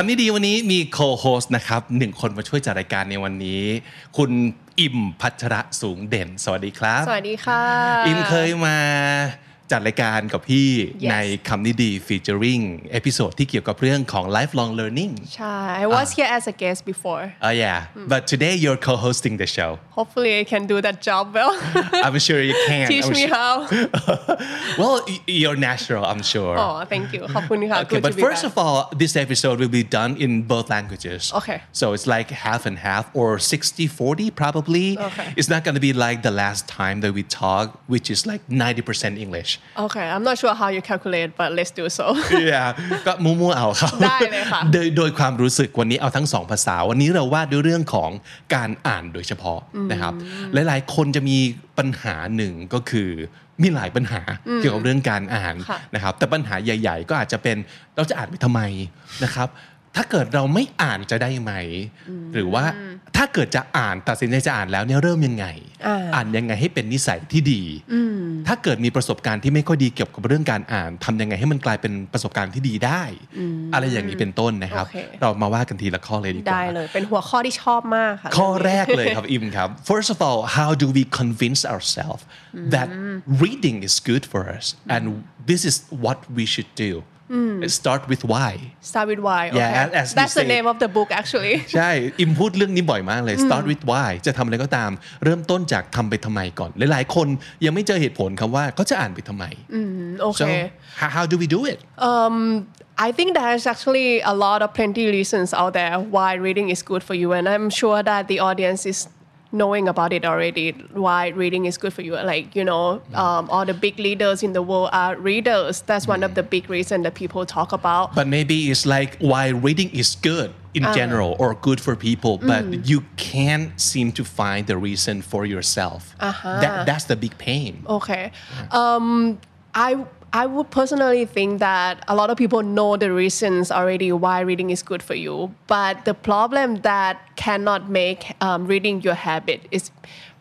คำนี้ดีวันนี้มีโคโฮสต์นะครับหนึ่งคนมาช่วยจัดรายการในวันนี้ คุณอิ่มพัชระสูงเด่น สวัสดีครับ สวัสดีค่ะ อิมเคยมา จัดรายการกับพี่ Yes ในคำนี้ดี featuring เอพิโซดที่เกี่ยวกับเรื่องของ lifelong learning ใช่ I was here as a guest before Oh yeah but today you're co-hosting the show hopefully I can do that job well I'm sure you can teach I'm me sure- how well y- you're natural I'm sure oh thank you ขอบคุณค่ะ Okay, Good but to be first back. of all, this episode will be done in both languages. Okay. So it's like half and half or 60 40 probably. Okay. It's not going to be like the last time that we talk, which is like 90% English. Okay I'm not sure how you calculate but let's do so yeah ก็มั่วๆเอาครับได้เลยค่ะโดยโดยความรู้สึกวันนี้เอาทั้งสองภาษา วันนี้เราว่าด้วยเรื่องของการอ่านโดยเฉพาะนะครับ หลายๆ คนจะมีปัญหาหนึ่งก็คือมีหลายปัญหาเกี่ยวกับเรื่องการอ่านค่ะนะครับ แต่ปัญหาใหญ่ ๆ ก็อาจจะเป็นเราจะอ่านไปทำไมนะครับ ถ้าเกิดเราไม่อ่านจะได้ไหม หรือว่า ถ้าเกิดจะอ่านตัดสินใจจะอ่านแล้วเนี่ยเริ่มยังไงอ่าอ่านยังไงให้เป็นนิสัยที่ดี ถ้าเกิดมีประสบการณ์ที่ไม่ค่อยดีเกี่ยวกับเรื่องการอ่านทำยังไงให้มันกลายเป็นประสบการณ์ที่ดีได้ อะไรอย่างนี้เป็นต้นนะครับโอเคเรามาว่ากันทีละข้อเลยดีกว่าได้เลย เป็นหัวข้อที่ชอบมากค่ะข้อแรกเลยครับอิมครับ first of all how do we convince ourselves that reading is good for us and this is what we should do Let's start with why start with why okay Yeah, as- as you that's the say- name of the book actually ใช่อิมพูดเรื่องนี้บ่อยมากเลย start with why จะทำอะไรก็ตาม เริ่มต้นจากทำไปทำไมก่อน หลายๆ คนยังไม่เจอเหตุผลคำว่าเขาจะอ่านไปทำไมโอ so เค how, how do we do it I think there's actually a lot of plenty reasons out there why reading is good for you, and I'm sure that the audience is knowing about it already. Why reading is good for you, like you know, um, all the big leaders in the world are readers. That's one of the big reasons that people talk about. but maybe it's like why reading is good in general or good for people but you can't seem to find the reason for yourself that, that's the big pain Okay. Um, I I would personally think that a lot of people know the reasons already why reading is good for you, but the problem that cannot make um, reading your habit is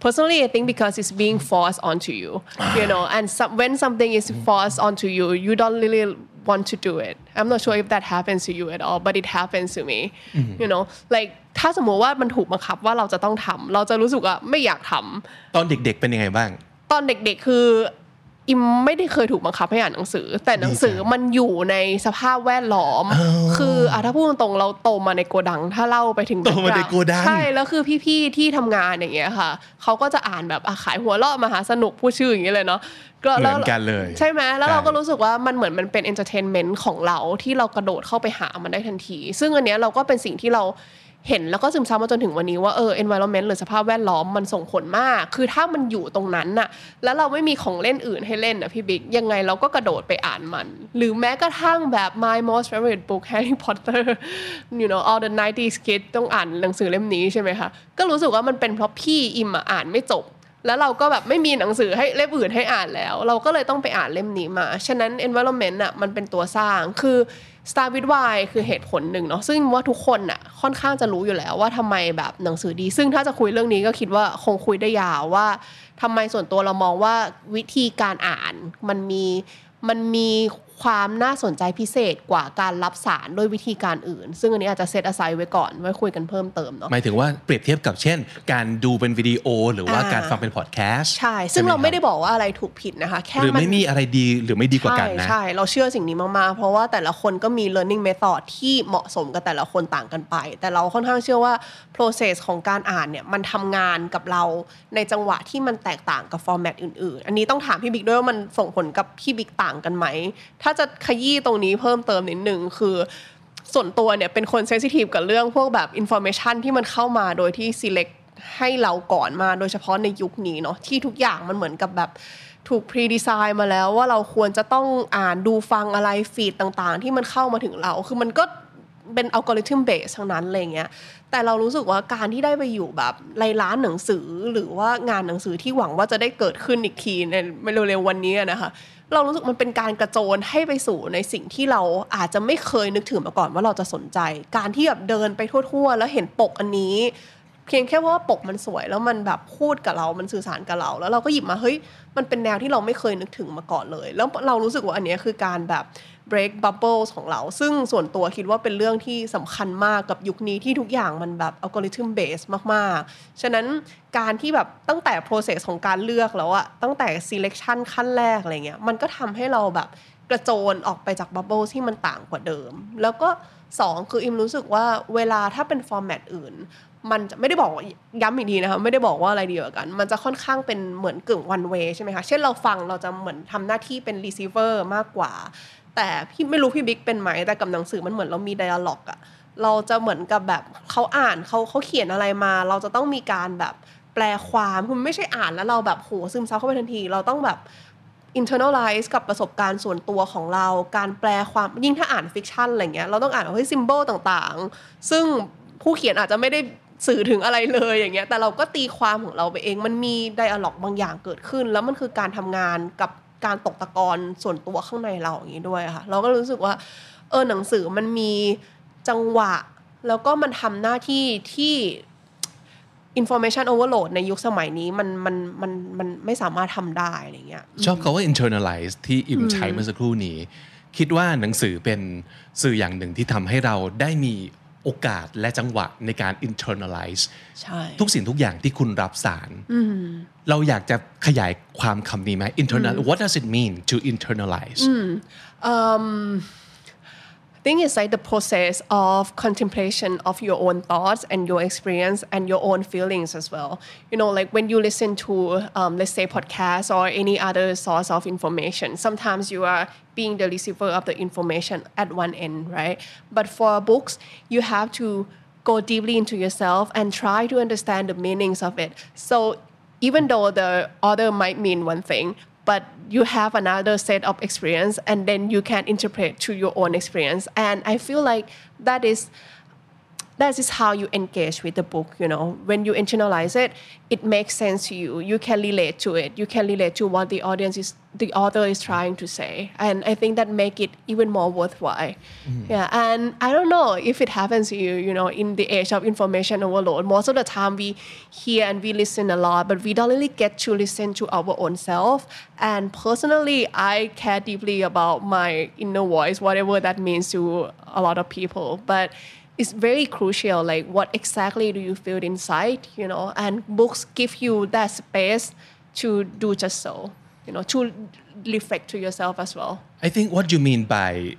personally I think because it's being forced onto you, you know, and some, when something is forced onto you, you don't really want to do it. I'm not sure if that happens to you at all, but it happens to me. You know, like ถ้าสมมติว่ามันถูกบังคับว่าเราจะต้องทำเราจะรู้สึกว่าไม่อยากทำ ตอนเด็กๆเป็นยังไงบ้าง ตอนเด็กๆ คือ อิมไม่ได้เคยถูกบังคับให้อ่านหนังสือ แต่หนังสือมันอยู่ในสภาพแวดล้อม คืออะถ้าพูดตรงๆเราโตมาในโกดัง ถ้าเล่าไปถึงโตมาในโกดังใช่แล้วคือพี่ๆที่ทำงานอย่างเงี้ยค่ะเขาก็จะอ่านแบบอะขายหัวเราะมหาสนุกพูดชื่ออย่างเงี้ยเลยเนาะก็เหแล้วมือนกันเลยใช่ไหมแล้วเราใช่ก็รู้สึกว่ามันเหมือนมันเป็น entertainment ของเราที่เรากระโดดเข้าไปหามันได้ทันที ซึ่งอันเนี้ยเราก็เป็นสิ่งที่เรา เห็นแล้วก็ซึมซับมาจนถึงวันนี้ว่าเออ environment หรือสภาพแวดล้อมมันส่งผลมาก คือถ้ามันอยู่ตรงนั้นน่ะ แล้วเราไม่มีของเล่นอื่นให้เล่นนะพี่บิ๊กยังไงเราก็กระโดดไปอ่านมัน หรือแม้กระทั่งแบบ my most favorite book Harry Potter you know all the 90s kids ต้องอ่านหนังสือเล่มนี้ใช่ไหมคะก็รู้สึกว่ามันเป็นเพราะพี่อิมอะอ่านไม่จบแล้วเราก็แบบไม่มีหนังสือให้เล่มอื่นให้อ่านแล้ว เราก็เลยต้องไปอ่านเล่มนี้มา ฉะนั้น environment อะมันเป็นตัวสร้างคือ สตาร์วิดไวคือเหตุผลหนึ่งเนาะซึ่งว่าทุกคนอะค่อนข้างจะรู้อยู่แล้วว่าทำไมแบบหนังสือดี ซึ่งถ้าจะคุยเรื่องนี้ก็คิดว่าคงคุยได้ยาวว่าทำไมส่วนตัวเรามองว่าวิธีการอ่านมันมีมันมี ความน่าสนใจพิเศษกว่าการรับสารด้วยวิธีการอื่น ซึ่งอันนี้อาจจะเซตอ s ไซไว้ก่อนไว้คุยกันเพิ่มเติมเนาะหมายถึงว่าเปรียบเทียบกับเช่น การดูเป็นวิดีโอ หรือว่าอ่าการฟังเป็นพอดแคสต์ใช่ ซึ่งเราไม่ได้ใช่หคบอกว่าอะไรถูกผิดนะคะแค่บหรือมันไม่มีอะไรดีหรือไม่ดีกว่ากันนะใช่ใช่เราเชื่อสิ่งนี้มากๆ เพราะว่าแต่ละคนก็มี learning method ที่เหมาะสมกับแต่ละคนต่างกันไป แต่เราค่อนข้างเชื่อว่า process ของการอ่านเนี่ยมันทำงานกับเราในจังหวะที่มันแตกต่างกับ format อื่นๆ อันนี้ต้องถามพี่บิ๊กด้วยว่ามันส่งผลกับพี่บิ๊กต่างกันไหมถ้าจะขยี้ตรงนี้เพิ่มเติมนิดนึงคือส่วนตัวเนี่ยเป็นคน sensitive กับเรื่องพวกแบบ information ที่มันเข้ามาโดยที่ select ให้เราก่อนมาโดยเฉพาะในยุคนี้เนาะที่ทุกอย่างมันเหมือนกับแบบถูก pre-design มาแล้วว่าเราควรจะต้องอ่านดูฟังอะไร feed ต่างๆ ที่มันเข้ามาถึงเรา คือมันก็ เป็น algorithm base ทั้งนั้นอะไรเงี้ย แต่เรารู้สึกว่าการที่ได้ไปอยู่แบบในร้านหนังสือหรือว่างานหนังสือที่หวังว่าจะได้เกิดขึ้นอีกทีในเร็วๆวันนี้นะคะ เรารู้สึกมันเป็นการกระโจนให้ไปสู่ในสิ่งที่เราอาจจะไม่เคยนึกถึงมาก่อนว่าเราจะสนใจ การที่แบบเดินไปทั่วๆ แล้วเห็นปกอันนี้ เพียงแค่ว่าปกมันสวย แล้วมันแบบพูดกับเรา มันสื่อสารกับเรา แล้วเราก็หยิบมาเฮ้ยมันเป็นแนวที่เราไม่เคยนึกถึงมาก่อนเลย แล้วเรารู้สึกว่าอันนี้คือการแบบ break bubbles ของเรา ซึ่งส่วนตัวคิดว่าเป็นเรื่องที่สำคัญมากกับยุคนี้ที่ทุกอย่างมันแบบ algorithm based มากๆ ฉะนั้นการที่แบบตั้งแต่ process ของการเลือกแล้วอะตั้งแต่ selection ขั้นแรกอะไรเงี้ยมันก็ทำให้เราแบบกระโจนออกไปจาก bubble ที่มันต่างกว่าเดิม แล้วก็สองคืออิมรู้สึกว่าเวลาถ้าเป็น format อื่น มันจะไม่ได้บอกย้ำอีกทีนะคะไม่ได้บอกว่าอะไรดีกว่ากัน มันจะค่อนข้างเป็นเหมือนกึ่ง one way ใช่ไหมคะ เช่นเราฟังเราจะเหมือนทำหน้าที่เป็น receiver มากกว่า แต่พี่ไม่รู้พี่บิ๊กเป็นไหมแต่กับหนังสือมันเหมือนเรามี dialog อะเราจะเหมือนกับแบบเขาอ่านเขาเขาเขียนอะไรมา เราจะต้องมีการแบบแปลความคือมันไม่ใช่อ่านแล้วเราแบบโหซึมซับเข้าไปทันที เราต้องแบบ internalize กับประสบการณ์ส่วนตัวของเรา การแปลความยิ่งถ้าอ่าน fiction อะไรเงี้ยเราต้องอ่านเฮ้ย symbol ต่างๆ ซึ่งผู้เขียนอาจจะไม่ได้สื่อถึงอะไรเลยอย่างเงี้ยแต่เราก็ตีความของเราไปเองมันมี dialogue บางอย่างเกิดขึ้น แล้วมันคือการทำงานกับ การตกตะกอนส่วนตัวข้างในเราอย่างนี้ด้วยค่ะ เราก็รู้สึกว่า เออหนังสือมันมีจังหวะ แล้วก็มันทำหน้าที่ที่ information overload ในยุคสมัยนี้มันมันมันมันไม่สามารถทำได้อะไรเงี้ยชอบคาว่า internalize ที่อิมใช้เมื่อสักครู่นี้ คิดว่าหนังสือเป็นสื่ออย่างหนึ่งที่ทำให้เราได้มี โอกาสและจังหวะในการ internalize ใช่ทุกสิ่งทุกอย่างที่คุณรับสาร เราอยากจะขยายความคำนี้ไหม internal what does it mean to internalize I think it's like the process of contemplation of your own thoughts and your experience and your own feelings as well. You know, like when you listen to, um, let's say, podcasts or any other source of information, sometimes you are being the receiver of the information at one end, right? But for books, you have to go deeply into yourself and try to understand the meanings of it. So even though the author might mean one thing, but you have another set of experience and then you can interpret to your own experience. And i feel like that is that is how you engage with the book you know. When you internalize it it makes sense to you. You can relate to it. You can relate to what the audience is the author is trying to say. And i think that make it even more worthwhile. Mm. Yeah and i don't know if it happens to you you know in the age of information overload. Most of the time we hear and we listen a lot but we don't really get to listen to our own self. And personally i care deeply about my inner voice whatever that means to a lot of people. But it's very crucial like what exactly do you feel inside you know? And books give you that space to do just so you know to reflect to yourself as well. I think what do you mean by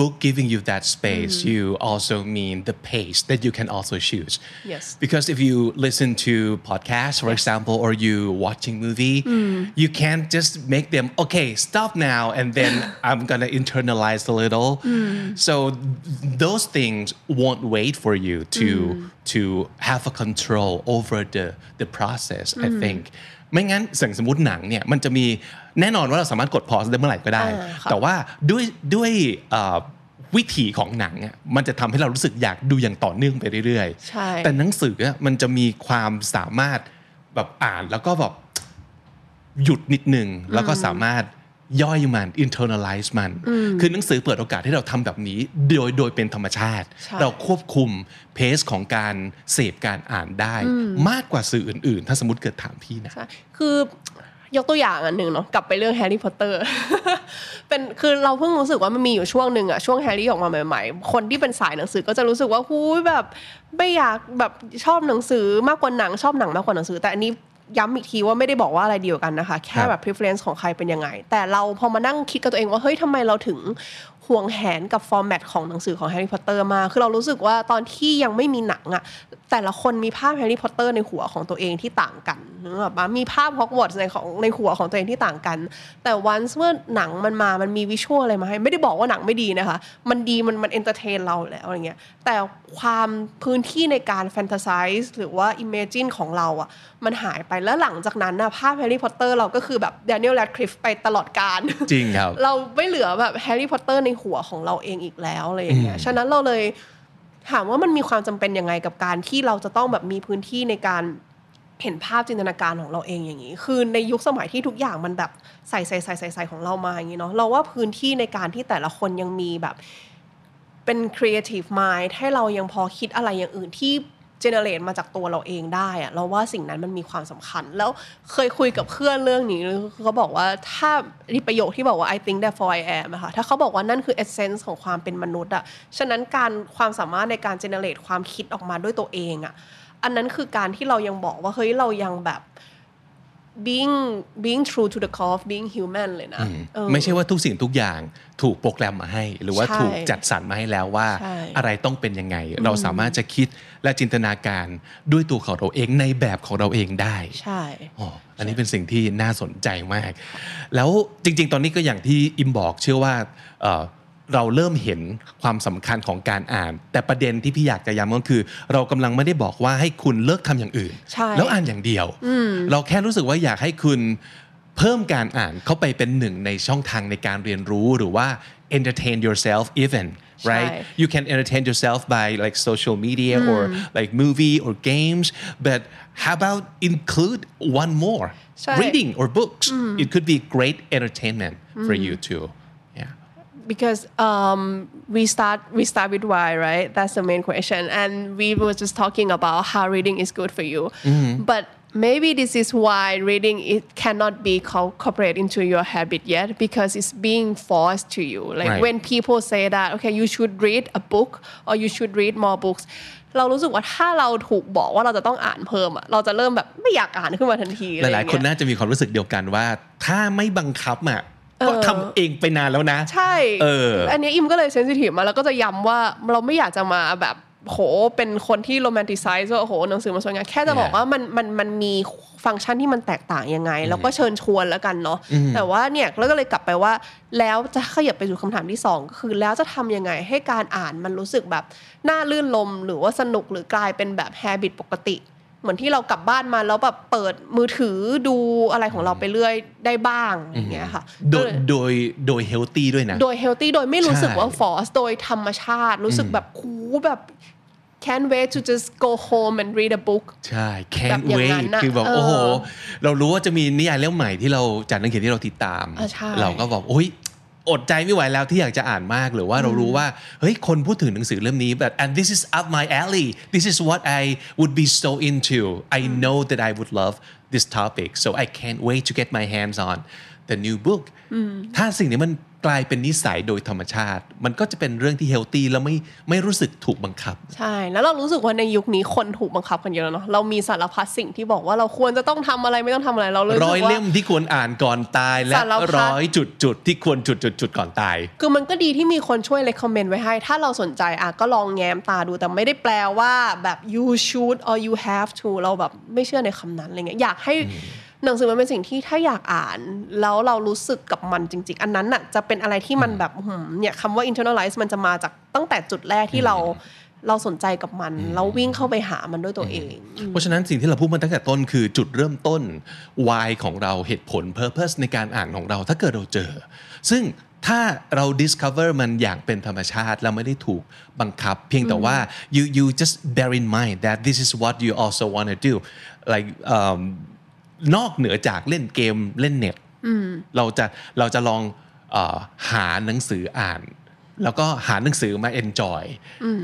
book giving you that space, mm. you also mean the pace that you can also choose. Yes. Because if you listen to podcasts, for example, or you watching movie, mm. you can't just make them okay, stop now, and then I'm gonna internalize a little. Mm. So those things won't wait for you to to have a control over the the process. I think. ไม่งั้นสิ่งสมมติหนังเนี่ยมันจะมีแน่นอนว่าเราสามารถกดพอสได้เมื่อไหร่ก็ได้อ่าค่ะแต่ว่าด้วยด้วยเอ่อวิถีของหนังอะมันจะทำให้เรารู้สึกอยากดูอย่างต่อเนื่องไปเรื่อยใช่แต่หนังสืออะมันจะมีความสามารถแบบอ่านแล้วก็แบบหยุดนิดนึงแล้วก็สามารถ ย่อยมัน internalize มัน คือหนังสือเปิดโอกาสให้เราทำแบบนี้ โดยโดยเป็นธรรมชาติใช่เราควบคุมเพสของการเสพการอ่านได้ มากกว่าสื่ออื่น ๆ ถ้าสมมติเกิดถามพี่นะใช่คือยกตัวอย่างอันหนึ่งเนาะกลับไปเรื่องแฮร์รี่พอตเตอร์เป็นคือเราเพิ่งรู้สึกว่ามันมีอยู่ช่วงหนึ่งอะช่วงแฮร์รี่ออกมาใหม่ๆ คนที่เป็นสายหนังสือก็จะรู้สึกว่าหูยแบบไม่อยากแบบชอบหนังสือมากกว่าหนังชอบหนังมากกว่าหนังสือ แต่อันนี้ ย้ำอีกทีว่าไม่ได้บอกว่าอะไรดีกว่ากันนะคะ แค่แบบ preference ของใครเป็นยังไง แต่เราพอมานั่งคิดกับตัวเองว่า เฮ้ยทำไมเราถึงห่วงแหนกับ format ของหนังสือของแฮร์รี่พอตเตอร์มากคือเรารู้สึกว่าตอนที่ยังไม่มีหนังอะ แต่ละคนมีภาพแฮร์รี่พอตเตอร์ในหัวของตัวเองที่ต่างกันนึกออกปะมีภาพฮอกวอตส์ในของในหัวของตัวเองที่ต่างกัน แต่วันเมื่อหนังมันมา มันมี visual อะไรมาให้ ไม่ได้บอกว่าหนังไม่ดีนะคะ มันดีมันมัน entertain เราแล้วอะไรเงี้ย แต่ความพื้นที่ในการ fantasize หรือว่า imagine ของเราอะมันหายไปแล้วหลังจากนั้นนะภาพแฮร์รี่พอตเตอร์เราก็คือแบบแดเนียลแรดคลิฟไปตลอดกาลจริงครับ เราไม่เหลือแบบแฮร์รี่พอตเตอร์ในหัวของเราเองอีกแล้วอะไรอย่างเงี้ย ฉะนั้นเราเลย ถามว่ามันมีความจำเป็นยังไงกับการที่เราจะต้องแบบมีพื้นที่ในการเห็นภาพจินตนาการของเราเองอย่างนี้ คือในยุคสมัยที่ทุกอย่างมันแบบใส่ใส่ใส่ใส่ใส่ของเรามาอย่างนี้เนาะ เราว่าพื้นที่ในการที่แต่ละคนยังมีแบบเป็น creative mind ให้เรายังพอคิดอะไรอย่างอื่นที่ เจเนเรตมาจากตัวเราเองได้อะเราว่าสิ่งนั้นมันมีความสำคัญ แล้วเคยคุยกับเพื่อนเรื่องนี้เขาบอกว่าถ้าที่ประโยคที่บอกว่า I think therefore I am นะคะถ้าเขาบอกว่านั่นคือเอเซนส์ของความเป็นมนุษย์อะฉะนั้นการความสามารถในการเจเนเรตความคิดออกมาด้วยตัวเองอะอันนั้นคือการที่เรายังบอกว่าเฮ้ยเรายังแบบ being being true to the core of being human เลยนะเออไม่ใช่ว่าทุกสิ่งทุกอย่างถูกโปรแกรมมาให้ หรือว่าใช่ถูกจัดสรรมาให้แล้วว่าใช่อะไรต้องเป็นยังไง เราสามารถจะคิดและจินตนาการด้วยตัวของเราเองในแบบของเราเองได้ ใช่อ๋ออันนี้เป็นสิ่งที่น่าสนใจมาก แล้วจริง ๆ ตอนนี้ก็อย่างที่อิมบอกเชื่อว่า เอ่อเราเริ่มเห็นความสำคัญของการอ่าน แต่ประเด็นที่พี่อยากจะย้ำก็คือ เรากำลังไม่ได้บอกว่าให้คุณเลิกทำอย่างอื่นใช่แล้วอ่านอย่างเดียว เราแค่รู้สึกว่าอยากให้คุณเพิ่มการอ่านเข้าไปเป็นหนึ่งในช่องทางในการเรียนรู้หรือว่า entertain yourself even right ใช่ you can entertain yourself by like social media or like movie or games but how about include one more ใช่ reading or books it could be great entertainment for you too yeah because um, we start we start with why right that's the main question and we were just talking about how reading is good for you but maybe this is why reading it cannot be co- incorporated into your habit yet because it's being forced to you like Right. when people say that okay you should read a book or you should read more books เรารู้สึกว่าถ้าเราถูกบอกว่าเราจะต้องอ่านเพิ่มอะเราจะเริ่มแบบไม่อยากอ่านขึ้นมาทันที ห อะไรอ ลาย ง ๆ เงี้ คนน่าจะมีความรู้สึกเดียวกันว่า ถ้าไม่บังคับอ่ะ ก็ทำเองไปนานแล้วนะ ใช่เอออันนี้อิมก็เลย sensitive มาแล้วก็จะย้ำว่าเราไม่อยากจะมาแบบโหเป็นคนที่ romanticize ว่าโหหนังสือมันสวยงามแค่จะบอกว่ามันมันมันมีฟังก์ชันที่มันแตกต่างยังไง แล้วก็เชิญชวนแล้วกันเนาะแต่ว่าเนี่ยแล้วก็เลยกลับไปว่า แล้วจะขยับไปสู่คำถามที่สองก็คือแล้วจะทำยังไงให้การอ่านมันรู้สึกแบบน่ารื่นรมย์หรือว่าสนุกหรือกลายเป็นแบบ habit ปกติ เหมือนที่เรากลับบ้านมาแล้วแบบเปิดมือถือดูอะไรของเราไปเรื่อยได้บ้างอย่างเงี้ยค่ะ ก็เลยโดยโดย healthy ด้วยนะ โดย healthy โดยไม่รู้สึกใช่ว่า force โดยธรรมชาติรู้สึกแบบคูแบบ can't wait to just go home and read a book ใช่แบ can't บอย่าง wait นั้นน่ะคือแบบเออโอ้โห เรารู้ว่าจะมีนิยายเล่มใหม่ที่เราจากนักเขียนที่เราติดตามอะใช่เราก็บอกโอ้ย อดใจไม่ไหวแล้วที่อยากจะอ่านมากหรือว่าเรารู้ว่าเฮ้ยคนพูดถึงหนังสือเล่มนี้แบบ and this is up my alley this is what I would be so into I know that I would love this topic so I can't wait to get my hands on the new book ถ้าสิ่งนี้มัน กลายเป็นนิสัยโดยธรรมชาติ มันก็จะเป็นเรื่องที่เฮลตี้แล้วไม่ไม่รู้สึกถูกบังคับ ใช่ แล้วเรารู้สึกว่าในยุคนี้คนถูกบังคับกันเยอะแล้วเนาะเรามีสารพัดสิ่งที่บอกว่าเราควรจะต้องทำอะไรไม่ต้องทำอะไรเราเลยรู้ร้อยสึกว่าเล่มที่ควรอ่านก่อนตาย และสารพัดร้อยจุดจุดๆที่ควรจุดจุดจุดๆก่อนตาย คือมันก็ดีที่มีคนช่วย recommend ไว้ให้ ถ้าเราสนใจอะก็ลองแง้มตาดูแต่ไม่ได้แปลว่าแบบ you should or you have to เราแบบไม่เชื่อในคำนั้นอะไรเงี้ยอยากให้ หนังสือมันเป็นสิ่งที่ถ้าอยากอ่าน แล้วเรารู้สึกกับมันจริง ๆ อันนั้นน่ะจะเป็นอะไรที่มันแบบหืมเนี่ยคำว่า internalize มันจะมาจากตั้งแต่จุดแรกที่เราเราสนใจกับมันแล้ววิ่งเข้าไปหามันด้วยตัวเอง เพราะฉะนั้นสิ่งที่เราพูดมาตั้งแต่ต้นคือจุดเริ่มต้น why ของเราเหตุผล purpose ในการอ่านของเราถ้าเกิดเราเจอ ซึ่งถ้าเรา discover มันอย่างเป็นธรรมชาติแล้วไม่ได้ถูกบังคับ เพียงแต่ว่า you you just bear in mind that this is what you also want to do like um, นอกเหนือจากเล่นเกมเล่นเน็ตเราจะเราจะลองเออหาหนังสืออ่าน แล้วก็หาหนังสือมา enjoy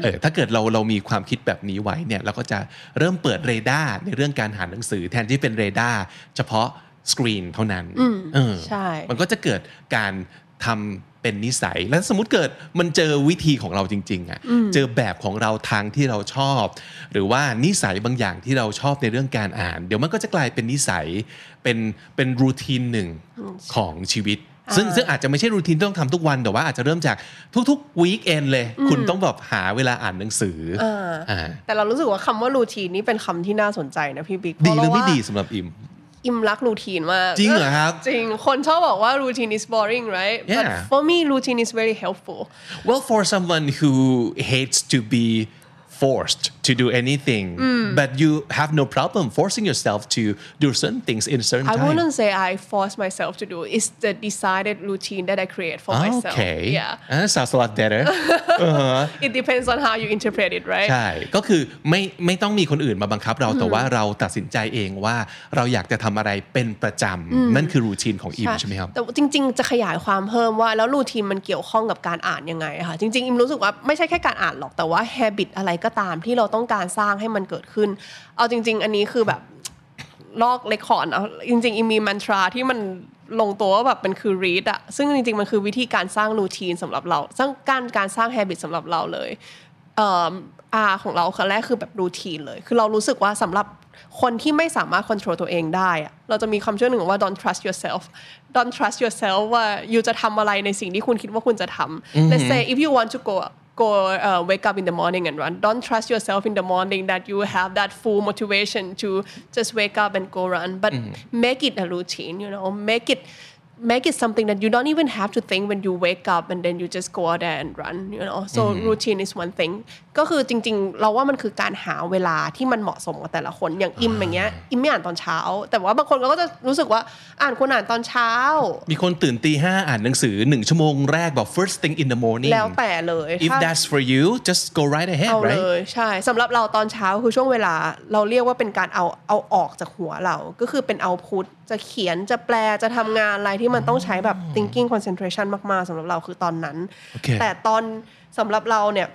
เออถ้าเกิดเราเรามีความคิดแบบนี้ไว้เนี่ยเราก็จะเริ่มเปิดเรดาร์ในเรื่องการหาหนังสือ แทนที่เป็นเรดาร์เฉพาะสกรีนเท่านั้นเออใช่มันก็จะเกิดการ ทำเป็นนิสัย แล้วสมมติเกิดมันเจอวิธีของเราจริงๆอะ่ะเจอแบบของเราทางที่เราชอบ หรือว่านิสัยบางอย่างที่เราชอบในเรื่องการอ่าน เดี๋ยวมันก็จะกลายเป็นนิสัยเป็นเป็นรูทีนหนึ่งของชีวิตซึ่งซึ่งอาจจะไม่ใช่รูทีนที่ต้องทำทุกวัน แต่ว่าอาจจะเริ่มจากทุกๆวีคเอนเลย คุณต้องแบบหาเวลาอ่านหนังสืออ่าแต่เรารู้สึกว่าคำว่ารูทีนนี่เป็นคำที่น่าสนใจนะพี่บิ๊กดีหรือไม่เพาะว่าดีสำหรับอิม อิมรักรูทีนมาก จริงเหรอครับ จริง คนชอบบอกว่า routine is boring right but Yeah. for me routine is very helpful Well, for someone who hates to be forced to do anything but you have no problem forcing yourself to do certain things in a certain I time wouldn't say I force myself to do it's the decided routine that I create for myself okay yeah that sounds a lot better it depends on how you interpret it right ใช่ก็คือไม่ไม่ต้องมีคนอื่นมาบังคับเราแต่ว่าเราตัดสินใจเองว่าเราอยากจะทำอะไรเป็นประจำนั่นคือรูทีนของอิมใช่ไหมครับแต่จริง ๆ จะขยายความเพิ่มว่าแล้วรูทีนมันเกี่ยวข้องกับการอ่านยังไงอะค่ะจริงๆอิมรู้สึกว่าไม่ใช่แค่การอ่านหรอกแต่ว่า habit อะไรก็ตามที่เราต้องการสร้างให้มันเกิดขึ้น เอาจริง ๆ อันนี้คือแบบลอกเลคคอร์ดนะจริงๆอิมมีมันทราที่มันลงตัวว่าแบบมันคือ read อะซึ่งจริงๆ มันคือวิธีการสร้างรูทีนสำหรับเราสร้างการการสร้าง habit สำหรับเราเลยเอ่อ R ของเราคือแรกคือแบบรูทีนเลย คือเรารู้สึกว่าสำหรับคนที่ไม่สามารถควบคุมตัวเองได้อะเราจะมีคำเชื่อหนึ่งว่า don't trust yourself don't trust yourself ว่า you จะทำอะไรในสิ่งที่คุณคิดว่าคุณจะทำ let's say if you want to go go uh, wake up in the morning and run. Don't trust yourself in the morning that you have that full motivation to just wake up and go run but make it a routine you know make it make it something that you don't even have to think when you wake up and then you just go out there and run you know so routine is one thing ก็คือจริงๆ เราว่ามันคือการหาเวลาที่มันเหมาะสมกับแต่ละคนอย่างอิมอย่างเงี้ยอิมไม่อ่านตอนเช้า แต่ว่าบางคนก็จะรู้สึกว่าอ่านควรอ่านตอนเช้า มีคนตื่นตีห้าอ่านหนังสือหนึ่งชั่วโมงแรกแบบ first thing in the morning แล้วแต่เลย if ถ้า that's for you just go right ahead เอาเล right ยใช่สำหรับเราตอนเช้าคือช่วงเวลาเราเรียกว่าเป็นการเอาเอาออกจากหัวเราก็คือเป็นเอาพุท จะเขียนจะแปลจะทำงานอะไรที่มันต้องใช้แบบ thinking concentration มาก ๆสำหรับเราคือตอนนั้นโอเคแต่ตอนสำหรับเราเนี่ย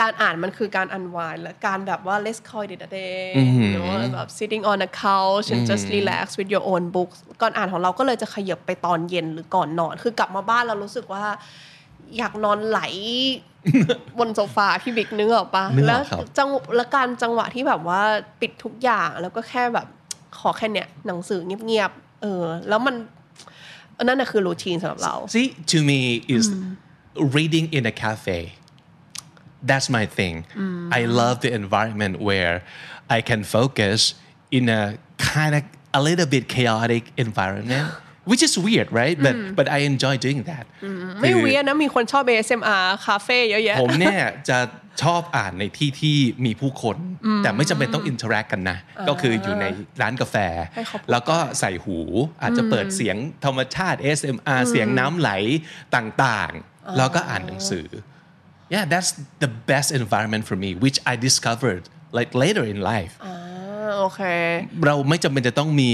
การอ่านมันคือการ unwind และการแบบว่า let's call it a day you know แบบ sitting on a couch and just relax with your own books ก่อนอ่านของเราก็เลยจะขยับไปตอนเย็นหรือก่อนนอน คือกลับมาบ้านเรารู้สึกว่าอยากนอนไหลบนโซฟาพี่บิ๊กนึกออกปะนึกออกแล้วครับจังแล้วการจังหวะที่แบบว่าปิดทุกอย่างแล้วก็แค่แบบ ขอแค่เนี้ยหนังสือเงียบๆเออแล้วมันนั่นน่ะคือ routine สำหรับเรา See, to me, is reading in a cafe. That's my thing. I love the environment where I can focus in a kind of a little bit chaotic environment, which is weird, right? But but I enjoy doing that. ไม่คือเวียนนะมีคนชอบ ASMR คาเฟ่เยอะแยะผมเนี่ยจะชอบอ่านในที่ที่มีผู้คน แต่ไม่จำเป็นต้อง interact กันนะ ก็คืออยู่ในร้านกาแฟให้เขาพูดแล้วก็ใส่หูอาจจะเปิดเสียงธรรมชาติ SMR เสียงน้ำไหลต่างๆ แล้วก็อ่านหนังสือ yeah that's the best environment for me which I discovered like later in life อ่า โอเค เราไม่จำเป็นจะต้องมี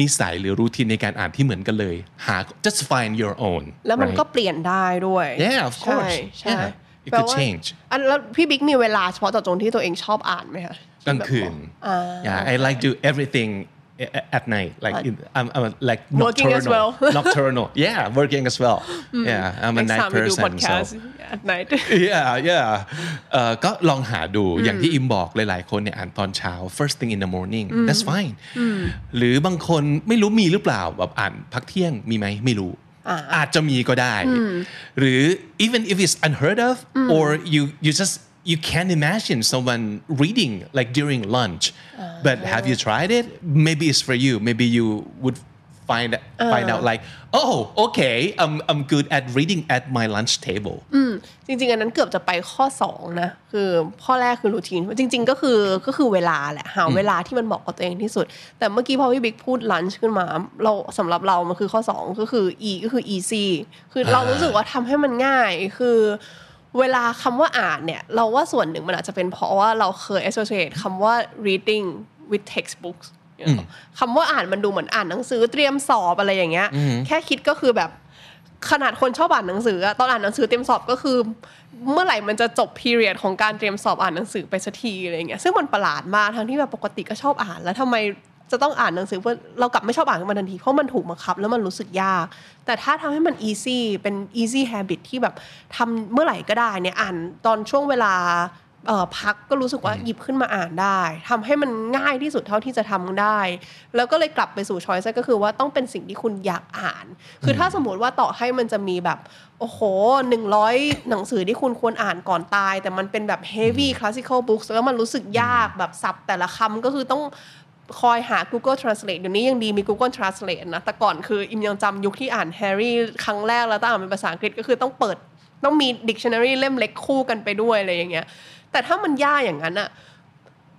นิสัยหรือรูทีนในการอ่านที่เหมือนกันเลย หา just find your own แล้วมัน right? ก็เปลี่ยนได้ด้วย Yeah, of ใช่ course. ใช่ Yeah, it แปล could ว่า change. อันแล้วพี่บิ๊กมีเวลาเฉพาะต่อตรงที่ตัวเองชอบอ่านไหมคะกลางคืน yeah I like do everything a- at night like in, I'm, I'm like Working as nocturnal well. nocturnal yeah working as well yeah I'm a Next night time we do person podcast so at night yeah yeah เอ่อก็ลองหาดูอย่างที่อิมบอกหลายๆคนเนี่ยอ่านตอนเช้า first thing in the morning that's fine หรือบางคนไม่รู้มีหรือเปล่าแบบอ่านพักเที่ยงมีไหมไม่รู้อาจจะมีก็ได้ หรือ even if it's unheard of or you you just you can't imagine someone reading like during lunch but have you tried it maybe it's for you maybe you would find find out like oh okay I'm I'm good at reading at my lunch table จริงๆ อันนั้นเกือบจะไปข้อ2นะคือข้อแรกคือรูทีนจริง ๆ ก็คือก็คือเวลาแหละหาเวลาที่มันเหมาะกับตัวเองที่สุด แต่เมื่อกี้พอพี่บิ๊กพูดลันช์ขึ้นมาเราสำหรับเรามันคือข้อ 2 ก็คือ e ก็คือ easy คือเรารู้สึกว่าทำให้มันง่ายคือ เวลาคำว่าอ่านเนี่ย เราว่าส่วนหนึ่งมันอาจจะเป็นเพราะว่าเราเคย associate คำว่า reading with textbooks คำว่าอ่านมันดูเหมือนอ่านหนังสือเตรียมสอบอะไรอย่างเงี้ย แค่คิดก็คือแบบขนาดคนชอบอ่านหนังสืออะตอนอ่านหนังสือเตรียมสอบก็คือ เมื่อไหร่มันจะจบ period ของการเตรียมสอบอ่านหนังสือไปสักทีอะไรเงี้ยซึ่งมันประหลาดมากทั้งที่แบบปกติก็ชอบอ่านแล้วทำไม จะต้องอ่านหนังสือเพื่อเรากลับไม่ชอบอ่านมันทันที เพราะมันถูกบังคับ แล้วมันรู้สึกยาก แต่ถ้าทำให้มัน easy เป็น easy habit ที่แบบทำเมื่อไหร่ก็ได้เนี่ยอ่านตอนช่วงเวลาเอ่อพักก็รู้สึกว่าหยิบขึ้นมาอ่านได้ทำให้มันง่ายที่สุดเท่าที่จะทำได้ แล้วก็เลยกลับไปสู่ช้อยส์ก็คือว่าต้องเป็นสิ่งที่คุณอยากอ่าน คือถ้าสมมติว่าต่อให้มันจะมีแบบโอ้โหหนึ่งร้อยหนังสือที่คุณควรอ่านก่อนตาย แต่มันเป็นแบบ heavy classical books แล้วมันรู้สึกยากแบบศัพท์แต่ละคำก็คือต้อง คอยหา Google Translate เดี๋ยวนี้ยังดีมี Google Translate นะ แต่ก่อนคืออิมยังจำยุคที่อ่าน Harry ครั้งแรกแล้วต้องอ่านเป็นภาษาอังกฤษก็คือต้องเปิดต้องมี dictionary เล่มเล็กคู่กันไปด้วยอะไรอย่างเงี้ย แต่ถ้ามันยากอย่างนั้นอะ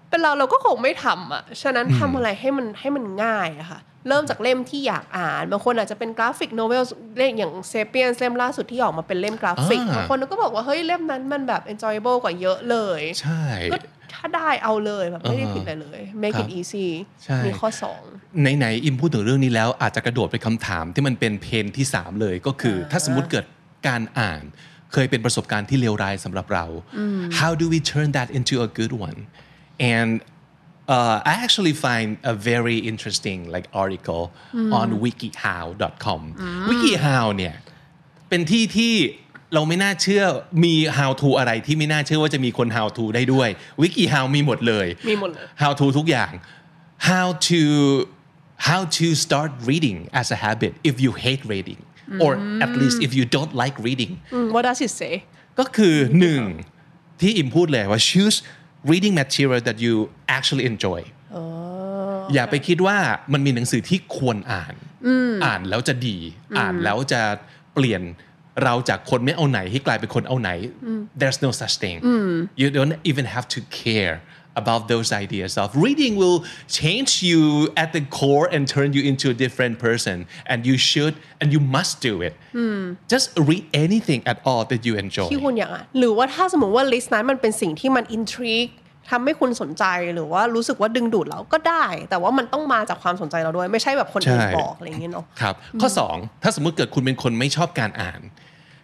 เป็นเราเราก็คงไม่ทำอะฉะนั้นทำอะไรให้มันให้มันง่ายอะค่ะเริ่มจากเล่มที่อยากอ่านบางคนอาจจะเป็น graphic novel เล่มอย่าง Sapiens เล่มล่าสุดที่ออกมาเป็นเล่มกราฟิกอ่าบางคนก็บอกว่าเฮ้ยเล่มนั้นมันแบบ enjoyable กว่าเยอะเลย ใช่ก็ ถ้าได้เอาเลยแบบไม่ได้ผิดอะไรเลย make ครับ it easy ใช่มีข้อสองไหนๆอิมพูดถึงเรื่องนี้แล้วอาจจะกระโดดไปคำถามที่มันเป็นเพนที่3เลยก็คือ ถ้าสมมติเกิดการอ่านเคยเป็นประสบการณ์ที่เลวร้ายสำหรับเรา how do we turn that into a good one and uh, I actually find a very interesting like article on wikihow.com wikihow เนี่ยเป็นที่ที่ เราไม่น่าเชื่อมี how to อะไรที่ไม่น่าเชื่อว่าจะมีคน how to ได้ด้วย wikihow มีหมดเลย มีหมดเลย how to ทุกอย่าง how to how to start reading as a habit if you hate reading or at least if you don't like reading อืม what does it say ก็คือหนึ่งที่อิมพูดเลยว่า choose reading material that you actually enjoy อย่าไปคิดว่ามันมีหนังสือที่ควรอ่าน อ่านแล้วจะดี อ่านแล้วจะเปลี่ยน เราจากคนไม่เอาไหนให้กลายเป็นคนเอาไหน there's no such thing you don't even have to care about those ideas of reading will change you at the core and turn you into a different person and you should and you must do it just read anything at all that you enjoy ที่คุณอยากอ่านหรือว่าถ้าสมมติว่าลิสต์นั้นมันเป็นสิ่งที่มัน intrigue ทำให้คุณสนใจหรือว่ารู้สึกว่าดึงดูดเราก็ได้ แต่ว่ามันต้องมาจากความสนใจเราด้วย ไม่ใช่แบบคนอื่นใช่บอกอะไรอย่างเงี้ยเนาะครับข้อ 2 ถ้าสมมุติเกิดคุณเป็นคนไม่ชอบการอ่าน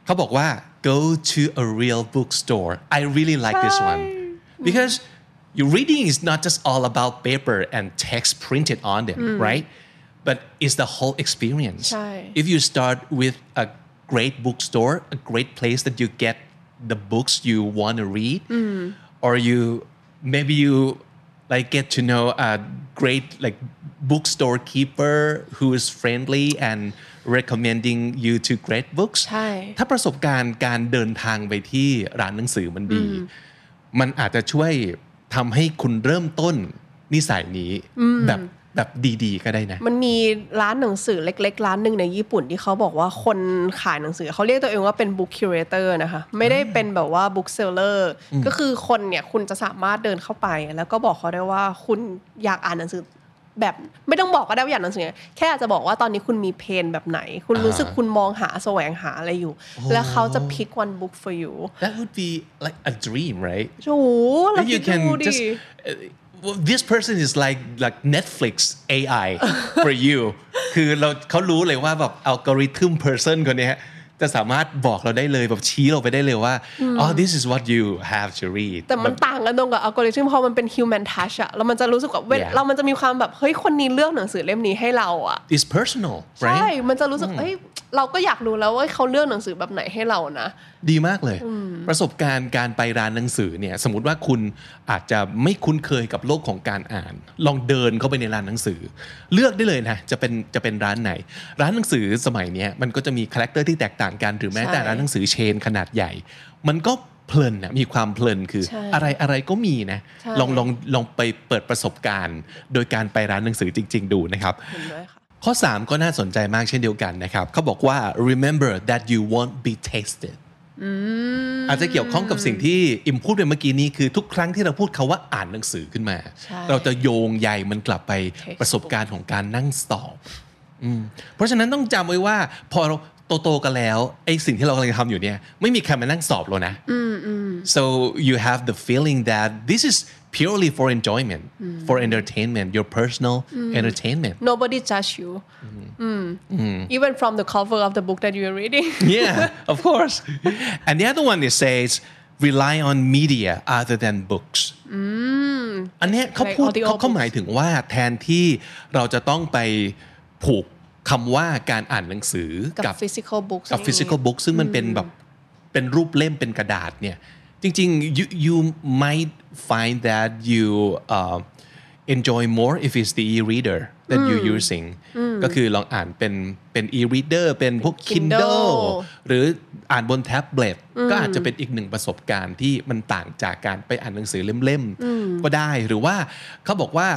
เขาบอกว่า go to a real bookstore I really like this one because your reading is not just all about paper and text printed on them right but it's the whole experience ใช่ if you start with a great bookstore a great place that you get the books you want to read or you maybe you like get to know a great like bookstore keeper who is friendly and recommending you to great books ใช่ถ้าประสบการณ์การเดินทางไปที่ร้านหนังสือมันดี มันอาจจะช่วยทำให้คุณเริ่มต้นนิสัยนี้แบบ แบบดีๆ ก็ได้นะ มันมีร้านหนังสือเล็ก ๆ ร้านหนึ่งในญี่ปุ่นที่เขาบอกว่าคนขายหนังสือเขาเรียกตัวเองว่าเป็น book curator นะคะ ไม่ได้เป็นแบบว่า book seller ก็คือคนเนี่ยคุณจะสามารถเดินเข้าไป แล้วก็บอกเขาได้ว่าคุณอยากอ่านหนังสือแบบไม่ต้องบอกก็ได้ว่าอยากอ่านหนังสือแค่อาจจะบอกว่าตอนนี้คุณมีเพนแบบไหน คุณรู้สึกคุณมองหาแสวงหาอะไรอยู่ แล้วเขาจะ pick one book for you that would be like a dream right โอ้โหเรา Then คิ you ดดู can ดิ just uh, well, this person is like like Netflix AI for you คือเราเขารู้เลยว่าแบบอัลกอริทึม person คนเนี้ยจะสามารถบอกเราได้เลยแบบชี้เราไปได้เลยว่า oh this is what you have to read แต่มันต่างกันตรงกับอัลกอริทึมพอมันเป็น human touch อะแล้วมันจะรู้สึกว่าเวล Yeah. เรามันจะมีความแบบเฮ้ยคนนี้เลือกหนังสือเล่มนี้ให้เราอะ it's personal ใช่ right มันจะรู้สึกเฮ้ยเราก็อยากรู้แล้วว่าเขาเลือกหนังสือแบบไหนให้เรานะ ดีมากเลย ประสบการณ์การไปร้านหนังสือเนี่ยสมมติว่าคุณอาจจะไม่คุ้นเคยกับโลกของการอ่าน ลองเดินเข้าไปในร้านหนังสือ เลือกได้เลยนะจะเป็นจะเป็นร้านไหน ร้านหนังสือสมัยเนี้ยมันก็จะมี character ที่แตกต่างกันหรือแม้แต่ใช่ร้านหนังสือ chain ขนาดใหญ่ มันก็เพลินนะมีความเพลินคือใช่อะไรอะไรก็มีนะใช่ลองลองลองไปเปิดประสบการณ์ โดยการไปร้านหนังสือจริง ๆ ดูนะครับเห็นด้วยค่ะ ข้อ 3 ก็น่าสนใจมากเช่นเดียวกันนะครับเขาบอกว่า remember that you won't be tested อาจจะเกี่ยวข้องกับสิ่งที่อิมพูดไปเมื่อกี้นี้คือทุกครั้งที่เราพูดคำว่าอ่านหนังสือขึ้นมาใช่เราจะโยงใยมันกลับไป Textbook ประสบการณ์ของการนั่งสอบอืมเพราะฉะนั้นต้องจำไว้ว่า พอเราโตๆกันแล้วไอ้สิ่งที่เรากำลังทำอยู่เนี่ยไม่มีใครมานั่งสอบเรานะ so you have the feeling that this is purely for enjoyment for entertainment your personal entertainment nobody judge you Mm. even from the cover of the book that you're reading yeah, of course. And the other one it says rely on media other than books. อันเนี้ยเขา Like พูด audio เขาเขา books หมายถึงว่าแทนที่เราจะต้องไปผูกคำว่าการอ่านหนังสือ กับ กับ physical books กับ นี่ physical book ซึ่งมันเป็นแบบเป็นรูปเล่มเป็นกระดาษเนี่ย จริงๆ you you might find that you uh, enjoy more if it's the e-reader that you're using ก็คือลองอ่านเป็นเป็น e-reader เป็นพวก Kindle Kindle หรืออ่านบนแท็บเล็ตก็อาจจะเป็นอีกหนึ่งประสบการณ์ที่มันต่างจากการไปอ่านหนังสือเล่มๆ ก็ได้หรือว่าเขาบอกว่า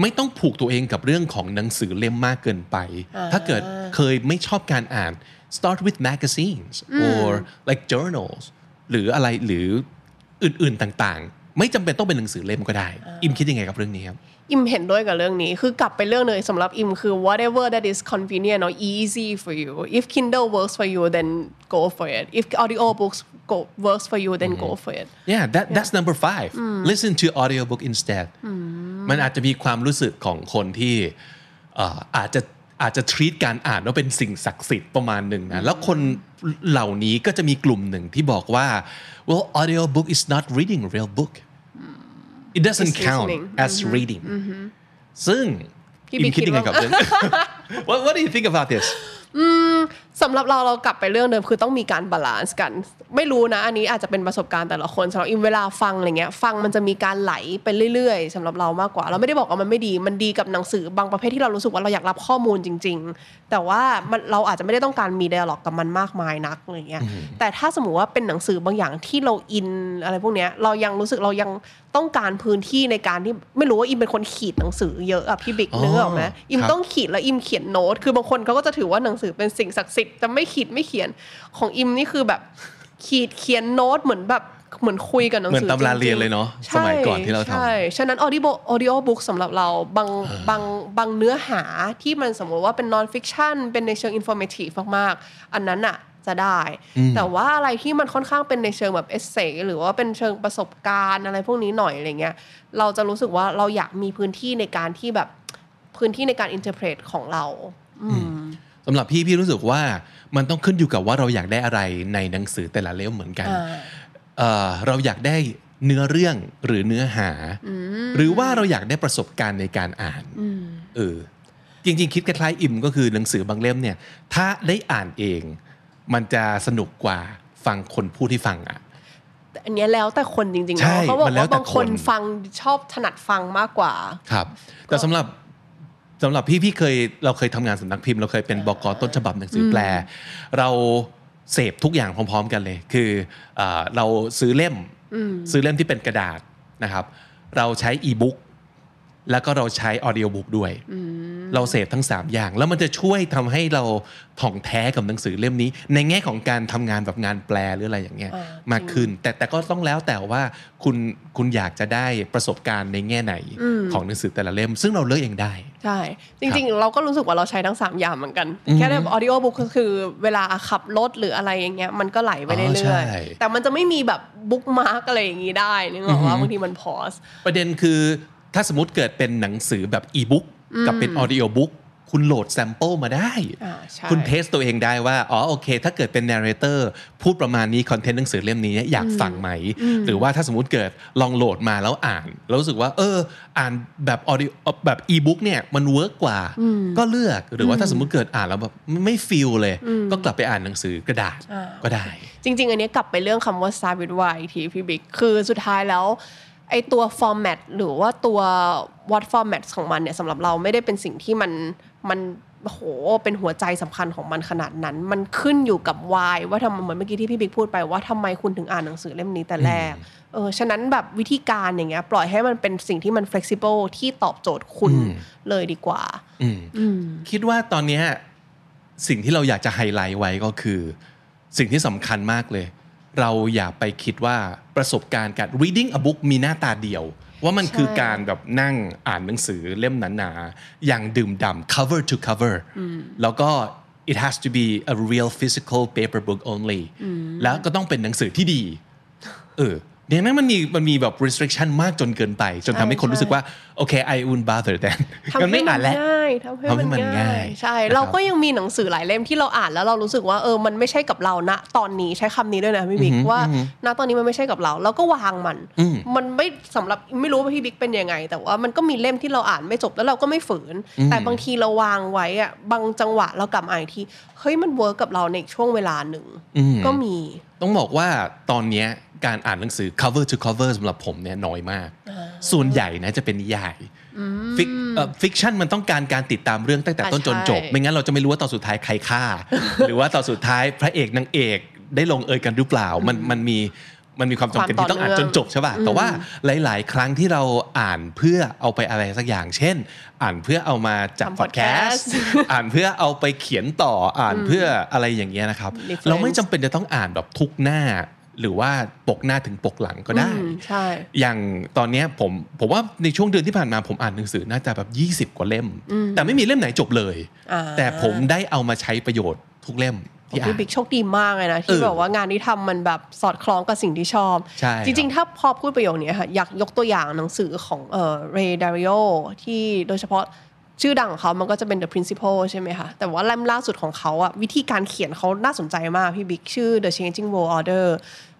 ไม่ต้องผูกตัวเองกับเรื่องของหนังสือเล่มมากเกินไป ถ้าเกิดเคยไม่ชอบการอ่าน start with magazines or like journals หรืออะไรหรืออื่นๆต่างๆ ไม่จำเป็นต้องเป็นหนังสือเล่มก็ได้ อิมคิดยังไงกับเรื่องนี้ครับอิมเห็นด้วยกับเรื่องนี้ คือกลับไปเรื่องเลยสำหรับอิมคือ whatever that is convenient or easy for you if Kindle works for you then go for it if audiobooks go works for you then go for it Yeah that that's number five listen to audiobook instead มันอาจจะมีความรู้สึกของคนที่เอ่ออาจจะ อาจจะ treat การอ่านว่าเป็นสิ่งศักดิ์สิทธิ์ประมาณหนึ่งนะแล้วคนเหล่านี้ก็จะมีกลุ่มหนึ่งที่บอกว่า well audiobook is not reading a real book it doesn't It's count listening. as reading ซึ่งพี่บิ๊ก อิมคิดยังไงคิดกับเรื่อง what what do you think about this สำหรับเราเรากลับไปเรื่องเดิมคือต้องมีการ balance กัน ไม่รู้นะ อันนี้อาจจะเป็นประสบการณ์แต่ละคนสำหรับอิมเวลาฟังอะไรเงี้ยฟังมันจะมีการไหลไปเรื่อยๆสำหรับเรามากกว่า เราไม่ได้บอกว่ามันไม่ดีมันดีกับหนังสือบางประเภทที่เรารู้สึกว่าเราอยากรับข้อมูลจริง ๆ แต่ว่ามันเราอาจจะไม่ได้ต้องการมี dialogue กับมันมากมายนักอะไรเงี้ยแต่ถ้าสมมติว่าเป็นหนังสือบางอย่างที่เราอินอะไรพวกเนี้ยเรายังรู้สึกเรายัง ต้องการพื้นที่ในการที่ไม่รู้ว่าอิมเป็นคนขีดหนังสือเยอะอะพี่บิ๊กอ๋อนึกออกไหมอิมครับต้องขีดแล้วอิมเขียนโน้ต คือบางคนเขาก็จะถือว่าหนังสือเป็นสิ่งศักดิ์สิทธิ์จะไม่ขีดไม่เขียนของอิมนี่คือแบบขีดเขียนโน้ตเหมือนแบบเหมือนคุยกับหนังสือเหมือนตำราจงๆเรียนเลยเนอะใช่สมัยก่อนที่เราทำใช่ฉะนั้น audio audio book สำหรับเราบางบางบางเนื้อหาที่มันสมมติว่าเป็น non fiction เป็นในเชิง informative มากๆ อันนั้นอะ จะได้ แต่ว่าอะไรที่มันค่อนข้างเป็นในเชิงแบบ essay หรือว่าเป็นเชิงประสบการณ์อะไรพวกนี้หน่อยอะไรเงี้ยเราจะรู้สึกว่าเราอยากมีพื้นที่ในการที่แบบพื้นที่ในการ interpret ของเราสำหรับพี่พี่รู้สึกว่ามันต้องขึ้นอยู่กับว่าเราอยากได้อะไรในหนังสือแต่ละเล่มเหมือนกันอ่าเอ่อเราอยากได้เนื้อเรื่องหรือเนื้อหา หรือว่าเราอยากได้ประสบการณ์ในการอ่านเออจริง ๆ คิดคล้ายๆอิมก็คือหนังสือบางเล่มเนี่ย ถ้าได้อ่านเอง มันจะสนุกกว่าฟังคนพูดที่ฟังอะแต่อันเนี้ยแล้วแต่คนจริงๆใช่เนาะเขาบอกมันแล้วว่าแต่บางคนคนฟังชอบถนัดฟังมากกว่า ครับ แต่สำหรับสำหรับพี่พี่เคยเราเคยทำงานสำนักพิมพ์ เราเคยเป็นบกต้นฉบับหนังสือแปล เราเสพทุกอย่างพร้อม ๆ กันเลย คือเออเราซื้อเล่มซื้อเล่มที่เป็นกระดาษนะครับ เราใช้อีบุ๊ก แล้วก็เราใช้ออดิโอบุ๊กด้วย เราเสพทั้ง 3 อย่าง แล้วมันจะช่วยทำให้เราถ่องแท้กับหนังสือเล่มนี้ ในแง่ของการทำงานแบบงานแปลหรืออะไรอย่างเงี้ยอ่ามมากขึ้น แต่แต่ก็ต้องแล้วแต่ว่าคุณคุณอยากจะได้ประสบการณ์ในแง่ไหนของหนังสือแต่ละเล่ม ซึ่งเราเลือกเองได้ ใช่ จริง ๆ เราก็รู้สึกว่าเราใช้ทั้ง 3 อย่างเหมือนกัน แค่ได้ออดิโอบุ๊กก็คือเวลาขับรถหรืออะไรอย่างเงี้ยมันก็ไหลไปอ๋อเรื่อยใช่ๆแต่มันจะไม่มีแบบบุ๊กมาร์กอะไรอย่างงี้ได้นึกออกว่าบางทีมันพอสประเด็นคือ ถ้าสมมติเกิดเป็นหนังสือแบบอีบุ๊กกับเป็น audiobook คุณโหลด sample มาได้ด้อ่าใช่คุณเทตัวเองได้ว่า อ๋อโอเค ถ้าเกิดเป็น narrator พูดประมาณนี้ content หนังสือเล่มนี้อยากฟังไหม หรือว่าถ้าสมมติเกิดลองโหลดมาแล้วอ่าน แล้วรู้สึกว่า เออ อ่านแบบออดิแบบอีบุ๊กเนี่ย มัน work กว่า ก็เลือกหรือว่าถ้าสมมติเกิดอ่านแล้วแบบไม่ feel เลย ก็กลับไปอ่านหนังสือกระดาษก็ได้ จริง ๆ อันเนี้ยกลับไปเรื่องคำว่า start with why อีกทีพี่บิ๊กคือสุดท้ายแล้ว ไอตัว format หรือว่าตัว what format ของมันเนี่ยสำหรับเราไม่ได้เป็นสิ่งที่มันมันโหเป็นหัวใจสำคัญของมันขนาดนั้น มันขึ้นอยู่กับ why ว่าทำไมเหมือนเมื่อกี้ที่พี่บิ๊กพูดไปว่าทำไมคุณถึงอ่านหนังสือเล่มนี้แต่แรกเออฉะนั้นแบบวิธีการอย่างเงี้ย ปล่อยให้มันเป็นสิ่งที่มัน flexible ที่ตอบโจทย์คุณเลยดีกว่าคิดว่าตอนเนี้ยสิ่งที่เราอยากจะไฮไลท์ไว้ก็คือ สิ่งที่สำคัญมากเลย เราอย่าไปคิดว่าประสบการณ์การ reading a book มีหน้าตาเดียว ว่ามันใช่คือการแบบนั่งอ่านหนังสือเล่มหนาๆอย่างดื่มด่ำ cover to cover แล้วก็ it has to be a real physical paper book only แล้วก็ต้องเป็นหนังสือที่ดี เออ เดี๋ยวนั้นมันมีมันมีแบบ restriction มากจนเกินไป จนทำให้คนใช่รู้สึกว่า โอเค I wouldn't bother then ทำมันให้ไม่มัอ่านนแล้วง่ายทำให้ทำให้มันมันง่าง่ายยใช่นะครับเราก็ยังมีหนังสือหลายเล่มที่เราอ่านแล้วเรารู้สึกว่าเออมันไม่ใช่กับเราณตอนนี้ใช้คำนี้ด้วยนะพี่บิ๊กว่าณตอนนี้มันไม่ใช่กับเรา เราก็วางมัน มันไม่สำหรับไม่รู้ว่าพี่บิ๊กเป็นยังไง แต่ว่ามันก็มีเล่มที่เราอ่านไม่จบแล้วเราก็ไม่ฝืน แต่บางทีเราวางไว้อะบางจังหวะเรากลับมาอ่านอีกทีเฮ้ยมัน work กับเราในอีกช่วงเวลาหนึ่งก็มีต้องบอกว่าตอนเนี้ยการอ่านหนังสือ cover to cover สำหรับผมเนี่ยน้อยมาก ส่วนใหญ่นะจะเป็นนิยาย fic fiction มันต้องการการติดตามเรื่องตั้งแต่ต้นอะจนจบใช่ ไม่งั้นเราจะไม่รู้ว่าตอนสุดท้ายใครฆ่า หรือว่าตอนสุดท้ายพระเอกนางเอกได้ลงเอยกันหรือเปล่า มันมันมีมันมีความจำเป็นที่ต้องอ่านจนจบใช่ป่ะ แต่ว่าหลาย ๆ ครั้งที่เราอ่านเพื่อเอาไปอะไรสักอย่าง เช่น อ่านเพื่อเอามาจัดทำพอดแคส podcast ต์ อ่านเพื่อเอาไปเขียนต่อ อ่านเพื่ออะไรอย่างเงี้ยนะครับ Reference เราไม่จำเป็นจะต้องอ่านแบบทุกหน้า หรือว่าปกหน้าถึงปกหลังก็ได้อืมใช่อย่างตอนเนี้ยผมผมว่าในช่วงเดือนที่ผ่านมาผมอ่านหนังสือน่าจะแบบ 20 กว่าเล่ม แต่ไม่มีเล่มไหนจบเลยอ่าแต่ผมได้เอามาใช้ประโยชน์ทุกเล่มที่อ่าพี่นบิ๊กโชคดีมากเลยนะเอที่อแบบว่างานที่ทำมันแบบสอดคล้องกับสิ่งที่ชอบใช่จริง ๆ ถ้าพอพูดประโยคนี้ค่ะอยากยกตัวอย่างหนังสือของเอ่อเรย์ดาริโอที่โดยเฉพาะ ชื่อดังของเขามันก็จะเป็น The Principle ใช่ไหมคะ แต่ว่าเล่มล่าสุดของเขาอะวิธีการเขียนเขาน่าสนใจมากพี่บิ๊กชื่อ The Changing World Order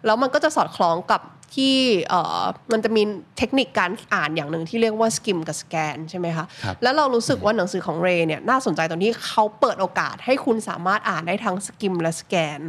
แล้วมันก็จะสอดคล้องกับที่เอ่อมันจะมีเทคนิคการอ่านอย่างหนึ่งที่เรียกว่า skim กับ scan ใช่ไหมคะครับแล้วเรารู้สึกว่าหนังสือของเรย์เนี่ยน่าสนใจตรงที่เขาเปิดโอกาสให้คุณสามารถอ่านได้ทั้งสกิมและสแกน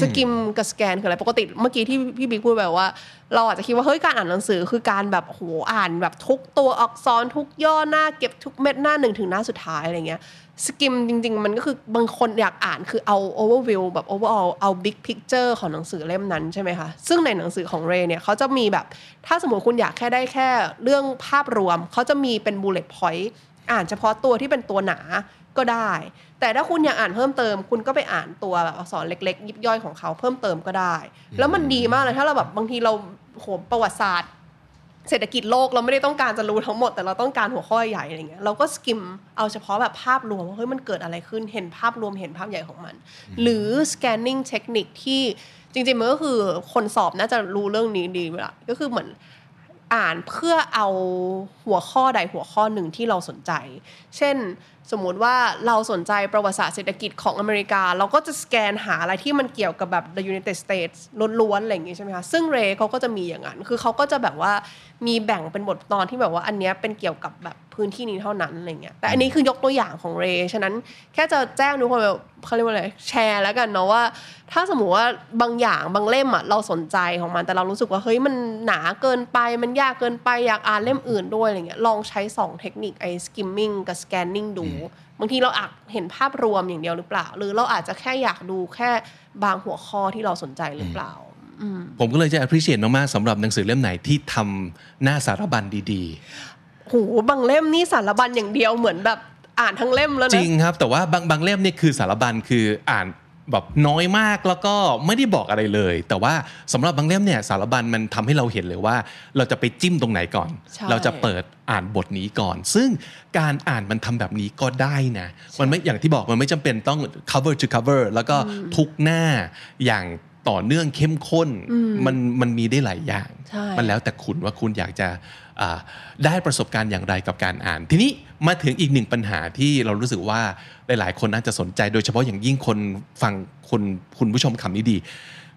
สกิมกับสแกนคืออะไรปกติเมื่อกี้ที่พี่บิ๊กพูดแบบว่า เราอาจจะคิดว่าเฮ้ยการอ่านหนังสือคือการแบบโหอ่านแบบทุกตัวอักษรทุกย่อหน้าเก็บทุกเม็ดหน้าหนึ่งถึงหน้าสุดท้ายอะไรเงี้ย สกิมจริง ๆ มันก็คือบางคนอยากอ่านคือเอา overview แบบ overall เอา big picture ของหนังสือเล่มนั้นใช่ไหมคะ ซึ่งในหนังสือของเรเนี่ยเขาจะมีแบบ ถ้าสมมติคุณอยากแค่ได้แค่เรื่องภาพรวม เขาจะมีเป็น bullet point อ่านเฉพาะตัวที่เป็นตัวหนาก็ได้ แต่ถ้าคุณอยากอ่านเพิ่มเติม คุณก็ไปอ่านตัวแบบอักษรเล็ก ๆ ยิบย่อยของเขาเพิ่มเติมก็ได้ แล้วมันดีมากเลยถ้าเราแบบบางทีเราโหประวัติศาสตร์ เศรษฐกิจโลกเราไม่ได้ต้องการจะรู้ทั้งหมด แต่เราต้องการหัวข้อใหญ่อะไรเงี้ยเราก็สกิมเอาเฉพาะแบบภาพรวมว่าเฮ้ยมันเกิดอะไรขึ้นเห็นภาพรวมเห็นภาพใหญ่ของมัน หรือ scanning เทคนิคที่จริงๆมันก็คือคนสอบน่าจะรู้เรื่องนี้ดีเวลาก็คือเหมือนอ่านเพื่อเอาหัวข้อใดหัวข้อหนึ่งที่เราสนใจ เช่น สมมุติว่าเราสนใจประวัติศาสตร์เศรษฐกิจของอเมริกา เราก็จะสแกนหาอะไรที่มันเกี่ยวกับแบบ the United States ล้วนๆอะไรอย่างงี้ใช่ไหมคะซึ่งเรย์เขาก็จะมีอย่างนั้น คือเขาก็จะแบบว่ามีแบ่งเป็นบทตอนที่แบบว่าอันเนี้ยเป็นเกี่ยวกับแบบพื้นที่นี้เท่านั้นอะไรเงี้ยแต่อันนี้คือยกตัวอย่างของเรย์ฉะนั้นแค่จะแจ้งทุกคนแบบเขาเรียกว่าอะไรแชร์แล้วกันเนาะว่า ถ้าสมมติว่าบางอย่างบางเล่มอะเราสนใจของมันแต่เรารู้สึกว่าเฮ้ยมันหนาเกินไปมันยากเกินไปอยากอ่านเล่มอื่นด้วยอะไรเงี้ยลองใช้ 2 เทคนิคไอ้ skimming กับ scanning ดูบางทีเราอาจเห็นภาพรวมอย่างเดียวหรือเปล่า หรือเราอาจจะแค่อยากดูแค่บางหัวข้อที่เราสนใจหรือเปล่าผมก็เลยจะ appreciate มากๆสำหรับหนังสือเล่มไหนที่ทำหน้าสารบัญดีโหบางเล่มนี่สารบัญอย่างเดียวเหมือนแบบอ่านทั้งเล่มแล้วๆนะจริงครับ แต่ว่าบางบางเล่มเนี่ยคือสารบัญคืออ่าน แบบน้อยมากแล้วก็ไม่ได้บอกอะไรเลย แต่ว่าสำหรับบางเล่มเนี่ยสารบัญมันทำให้เราเห็นเลยว่า เราจะไปจิ้มตรงไหนก่อนใช่เราจะเปิดอ่านบทนี้ก่อน ซึ่งการอ่านมันทำแบบนี้ก็ได้นะมันไม่อย่างที่บอกมันไม่จำเป็นต้อง cover to cover แล้วก็ทุกหน้าอย่างต่อเนื่องเข้มข้นมันมันมีได้หลายอย่างใช่มันแล้วแต่คุณว่าคุณอยากจะอ่า ได้ประสบการณ์อย่างไรกับการอ่าน ทีนี้มาถึงอีกหนึ่งปัญหาที่เรารู้สึกว่าหลาย ๆ คนน่าจะสนใจ โดยเฉพาะอย่างยิ่งคนฟังคนคุณผู้ชมคำนี้ดี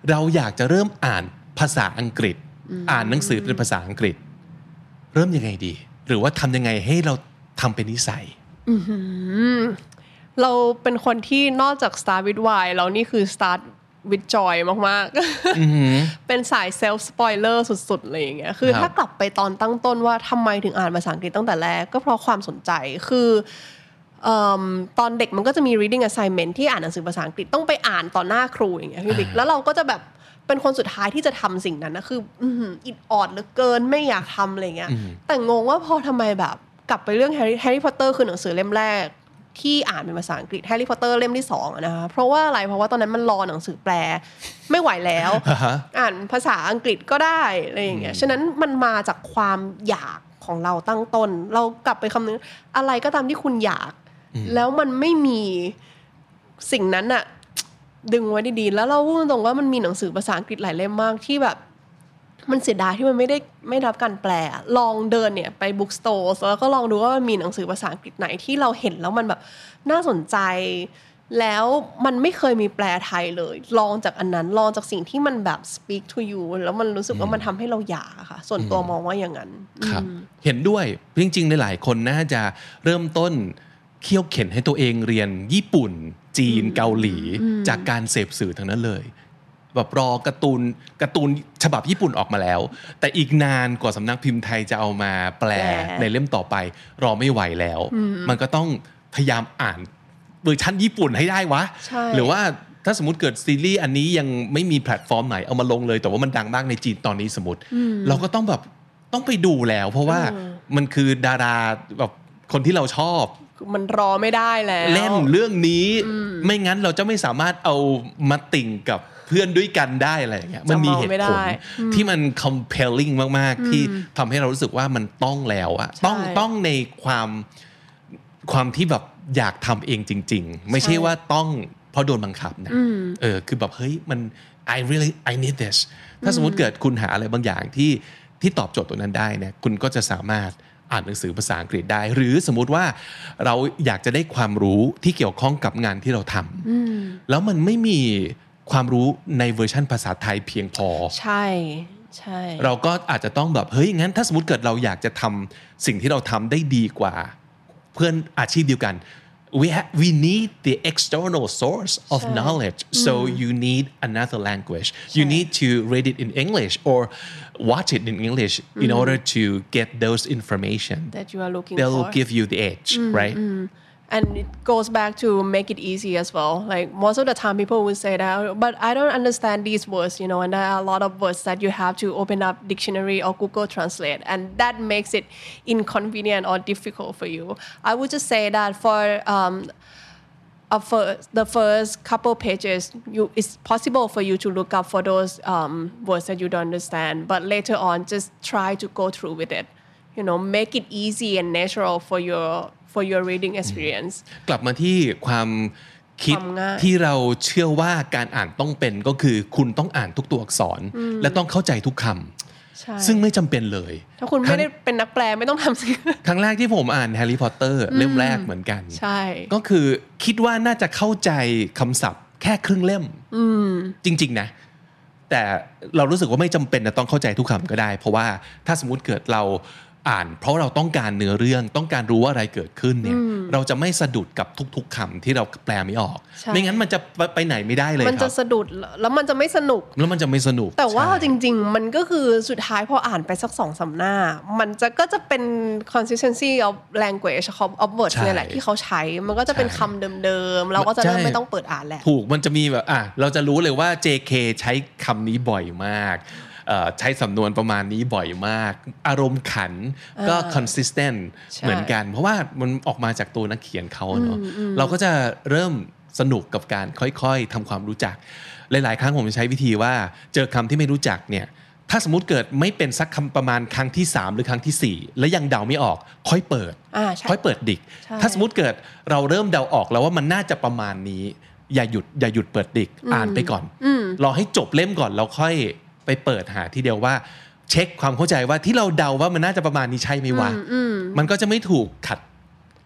เราอยากจะเริ่มอ่านภาษาอังกฤษ อ่านหนังสือเป็นภาษาอังกฤษ เริ่มยังไงดี หรือว่าทำยังไงให้เราทำเป็นนิสัยเราเป็นคนที่นอกจาก start with why แล้วนี่คือ start with joy มากๆเป็นสาย self spoiler สุดๆเลยอย่างเงี้ยคือครับถ้ากลับไปตอนตั้งต้นว่าทำไมถึงอ่านภาษาอังกฤษตั้งแต่แรก ก็เพราะความสนใจคือเอิ่มตอนเด็กมันก็จะมี reading assignment ที่อ่านหนังสือภาษาอังกฤษต้องไปอ่านต่อหน้าครูอย่างเงี้ยพี่บิ๊กแล้วเราก็จะแบบเป็นคนสุดท้ายที่จะทำสิ่งนั้นนะคืออื้อหืออิดออดเหลือเกินไม่อยากทำอะไรเงี้ยแต่งงว่าพอทำไมแบบกลับไปเรื่องแฮร์รี่แฮร์รี่พอตเตอร์คือหนังสือเล่มแรก ที่อ่านเป็นภาษาอังกฤษแฮร์รี่พอตเตอร์เล่มที่สองอะนะคะเพราะว่าอะไรเพราะว่าตอนนั้นมันรอหนังสือแปลไม่ไหวแล้วอ่าฮะอ่านภาษาอังกฤษก็ได้อะไรอย่างเงี้ยฉะนั้นมันมาจากความอยากของเราตั้งต้น เรากลับไปคำนึงอะไรก็ตามที่คุณอยาก แล้วมันไม่มีสิ่งนั้นอะดึงไว้ดีๆ แล้วเราพูดตรงๆว่ามันมีหนังสือภาษาอังกฤษหลายเล่มมากที่แบบ มันเสียดายที่มันไม่ได้ไม่ได้รับการแปล ลองเดินเนี่ยไปบุ๊กสโตร์แล้วก็ลองดูว่ามันมีหนังสือภาษาอังกฤษไหนที่เราเห็นแล้วมันแบบน่าสนใจ แล้วมันไม่เคยมีแปลไทยเลย ลองจากอันนั้นลองจากสิ่งที่มันแบบ speak to you แล้วมันรู้สึกว่ามันทำให้เราอยากอะค่ะ ส่วนตัวมองว่าอย่างนั้นครับ เห็นด้วยจริงๆในหลายคนน่าจะเริ่มต้นเคี่ยวเข็นให้ตัวเองเรียนญี่ปุ่น จีนเกาหลี จากการเสพสื่อทั้งนั้นเลย แบบรอการ์ตูนการ์ตูนฉบับญี่ปุ่นออกมาแล้ว แต่อีกนานกว่าสำนักพิมพ์ไทยจะเอามาแปลแปลในเล่มต่อไป รอไม่ไหวแล้ว มันก็ต้องพยายามอ่านเวอร์ชันญี่ปุ่นให้ได้วะใช่หรือว่าถ้าสมมติเกิดซีรีส์อันนี้ยังไม่มีแพลตฟอร์มไหนเอามาลงเลย แต่ว่ามันดังมากในจีนตอนนี้สมมติ เราก็ต้องแบบต้องไปดูแล้ว เพราะว่ามันคือดาราแบบคนที่เราชอบมันรอไม่ได้แล้ว เล่นเรื่องนี้ไม่งั้นเราจะไม่สามารถเอามาติ่งกับ เพื่อนด้วยกันได้อะไรอย่างเงี้ยมันมีเหตุจำเอาไม่ผได้ลที่มัน compelling มากๆ ที่ทำให้เรารู้สึกว่ามันต้องแล้วอะต้องใช่ต้องในความความที่แบบอยากทำเองจริง ๆ ไม่ใช่ใช่ว่าต้องเพราะโดนบังคับนะเออคือแบบเฮ้ยมัน I really I need this ถ้าสมมติเกิดคุณหาอะไรบางอย่างที่ที่ตอบโจทย์ตัวนั้นได้เนี่ยคุณก็จะสามารถอ่านหนังสือภาษาอังกฤษได้ หรือสมมุติว่าเราอยากจะได้ความรู้ที่เกี่ยวข้องกับงานที่เราทำแล้วมันไม่มี ความรู้ในเวอร์ชันภาษาไทยเพียงพอ ใช่ใช่เราก็อาจจะต้องแบบเฮ้ยงั้นถ้าสมมติเกิดเราอยากจะทำสิ่งที่เราทำได้ดีกว่า เพื่อนอาชีพเดียวกัน we ha- we need the external source of knowledge so you need another language you need to read it in English or watch it in English in order to get those information that you are looking they will for give you the edge right and it goes back to make it easy as well like most of the time people will say that but i don't understand these words you know and there are a lot of words that you have to open up dictionary or google translate and that makes it inconvenient or difficult for you i would just say that for um, uh, for the first couple pages, you it's possible for you to look up for those um, words that you don't understand. But later on, just try to go through with it. You know, make it easy and natural for your for your reading experience. กลับมาที่ความคิดความง่ายที่เราเชื่อว่าการอ่านต้องเป็นก็คือคุณต้องอ่านทุกตัวอักษร และต้องเข้าใจทุกคำใช่ซึ่งไม่จำเป็นเลย ถ้าคุณไม่ได้เป็นนักแปลไม่ต้องทำสิครั้งแรกที่ผมอ่านแฮร์รี่พอตเตอร์เล่มแรกเหมือนกัน ใช่ ก็คือคิดว่าน่าจะเข้าใจคำศัพท์แค่ครึ่งเล่มจริง ๆ นะ แต่เรารู้สึกว่าไม่จำเป็นจะต้องเข้าใจทุกคำก็ได้ เพราะว่าถ้าสมมติเกิดเรา อ่าน เพราะเราต้องการเนื้อเรื่องต้องการรู้ว่าอะไรเกิดขึ้นเนี่ยเราจะไม่สะดุดกับทุก ๆคำที่เราแปลไม่ออกใช่ไม่งั้นมันจะไปไปไหนไม่ได้เลยมันคจะรับสะดุดแล้วมันจะไม่สนุกแล้วมันจะไม่สนุก แต่ว่าใช่จริง ๆ มันก็คือสุดท้ายพออ่านไปสักสองสามหน้า มันจะก็จะเป็น consistency of language of of words ใช่เนี่ยแหละที่เขาใช้มันก็จะเป็นใช่คำเดิมๆเราก็จะเริ่มใช่ไม่ต้องเปิดอ่านแหละถูกมันจะมีแบบอะเราจะรู้เลยว่า JK ใช้คำนี้บ่อยมากเอ่อ ใช้สำนวนประมาณนี้บ่อยมาก อารมณ์ขันก็ consistent ใช่เหมือนกัน เพราะว่ามันออกมาจากตัวนักเขียนเขาเนาะเราก็จะเริ่มสนุกกับการค่อยๆทำความรู้จัก หลายๆ ครั้งผมจะใช้วิธีว่าเจอคำที่ไม่รู้จักเนี่ยถ้าสมมติเกิดไม่เป็นสักคำประมาณครั้งที่ 3 หรือครั้งทีสี่4 แล้วยังเดาไม่ออก ค่อยเปิดอ่าใช่ค่อยเปิดดิกใช่ถ้าสมมติเกิดเราเริ่มเดาออกแล้วว่ามันน่าจะประมาณนี้ อย่าหยุดอย่าหยุดเปิดดิก อ่านไปก่อนรอให้จบเล่มก่อนแล้วค่อย ไปเปิดหาทีเดียวว่า เช็คความเข้าใจว่าที่เราเดาว่ามันน่าจะประมาณนี้ใช่ไหมวะมันก็จะไม่ถูกขัด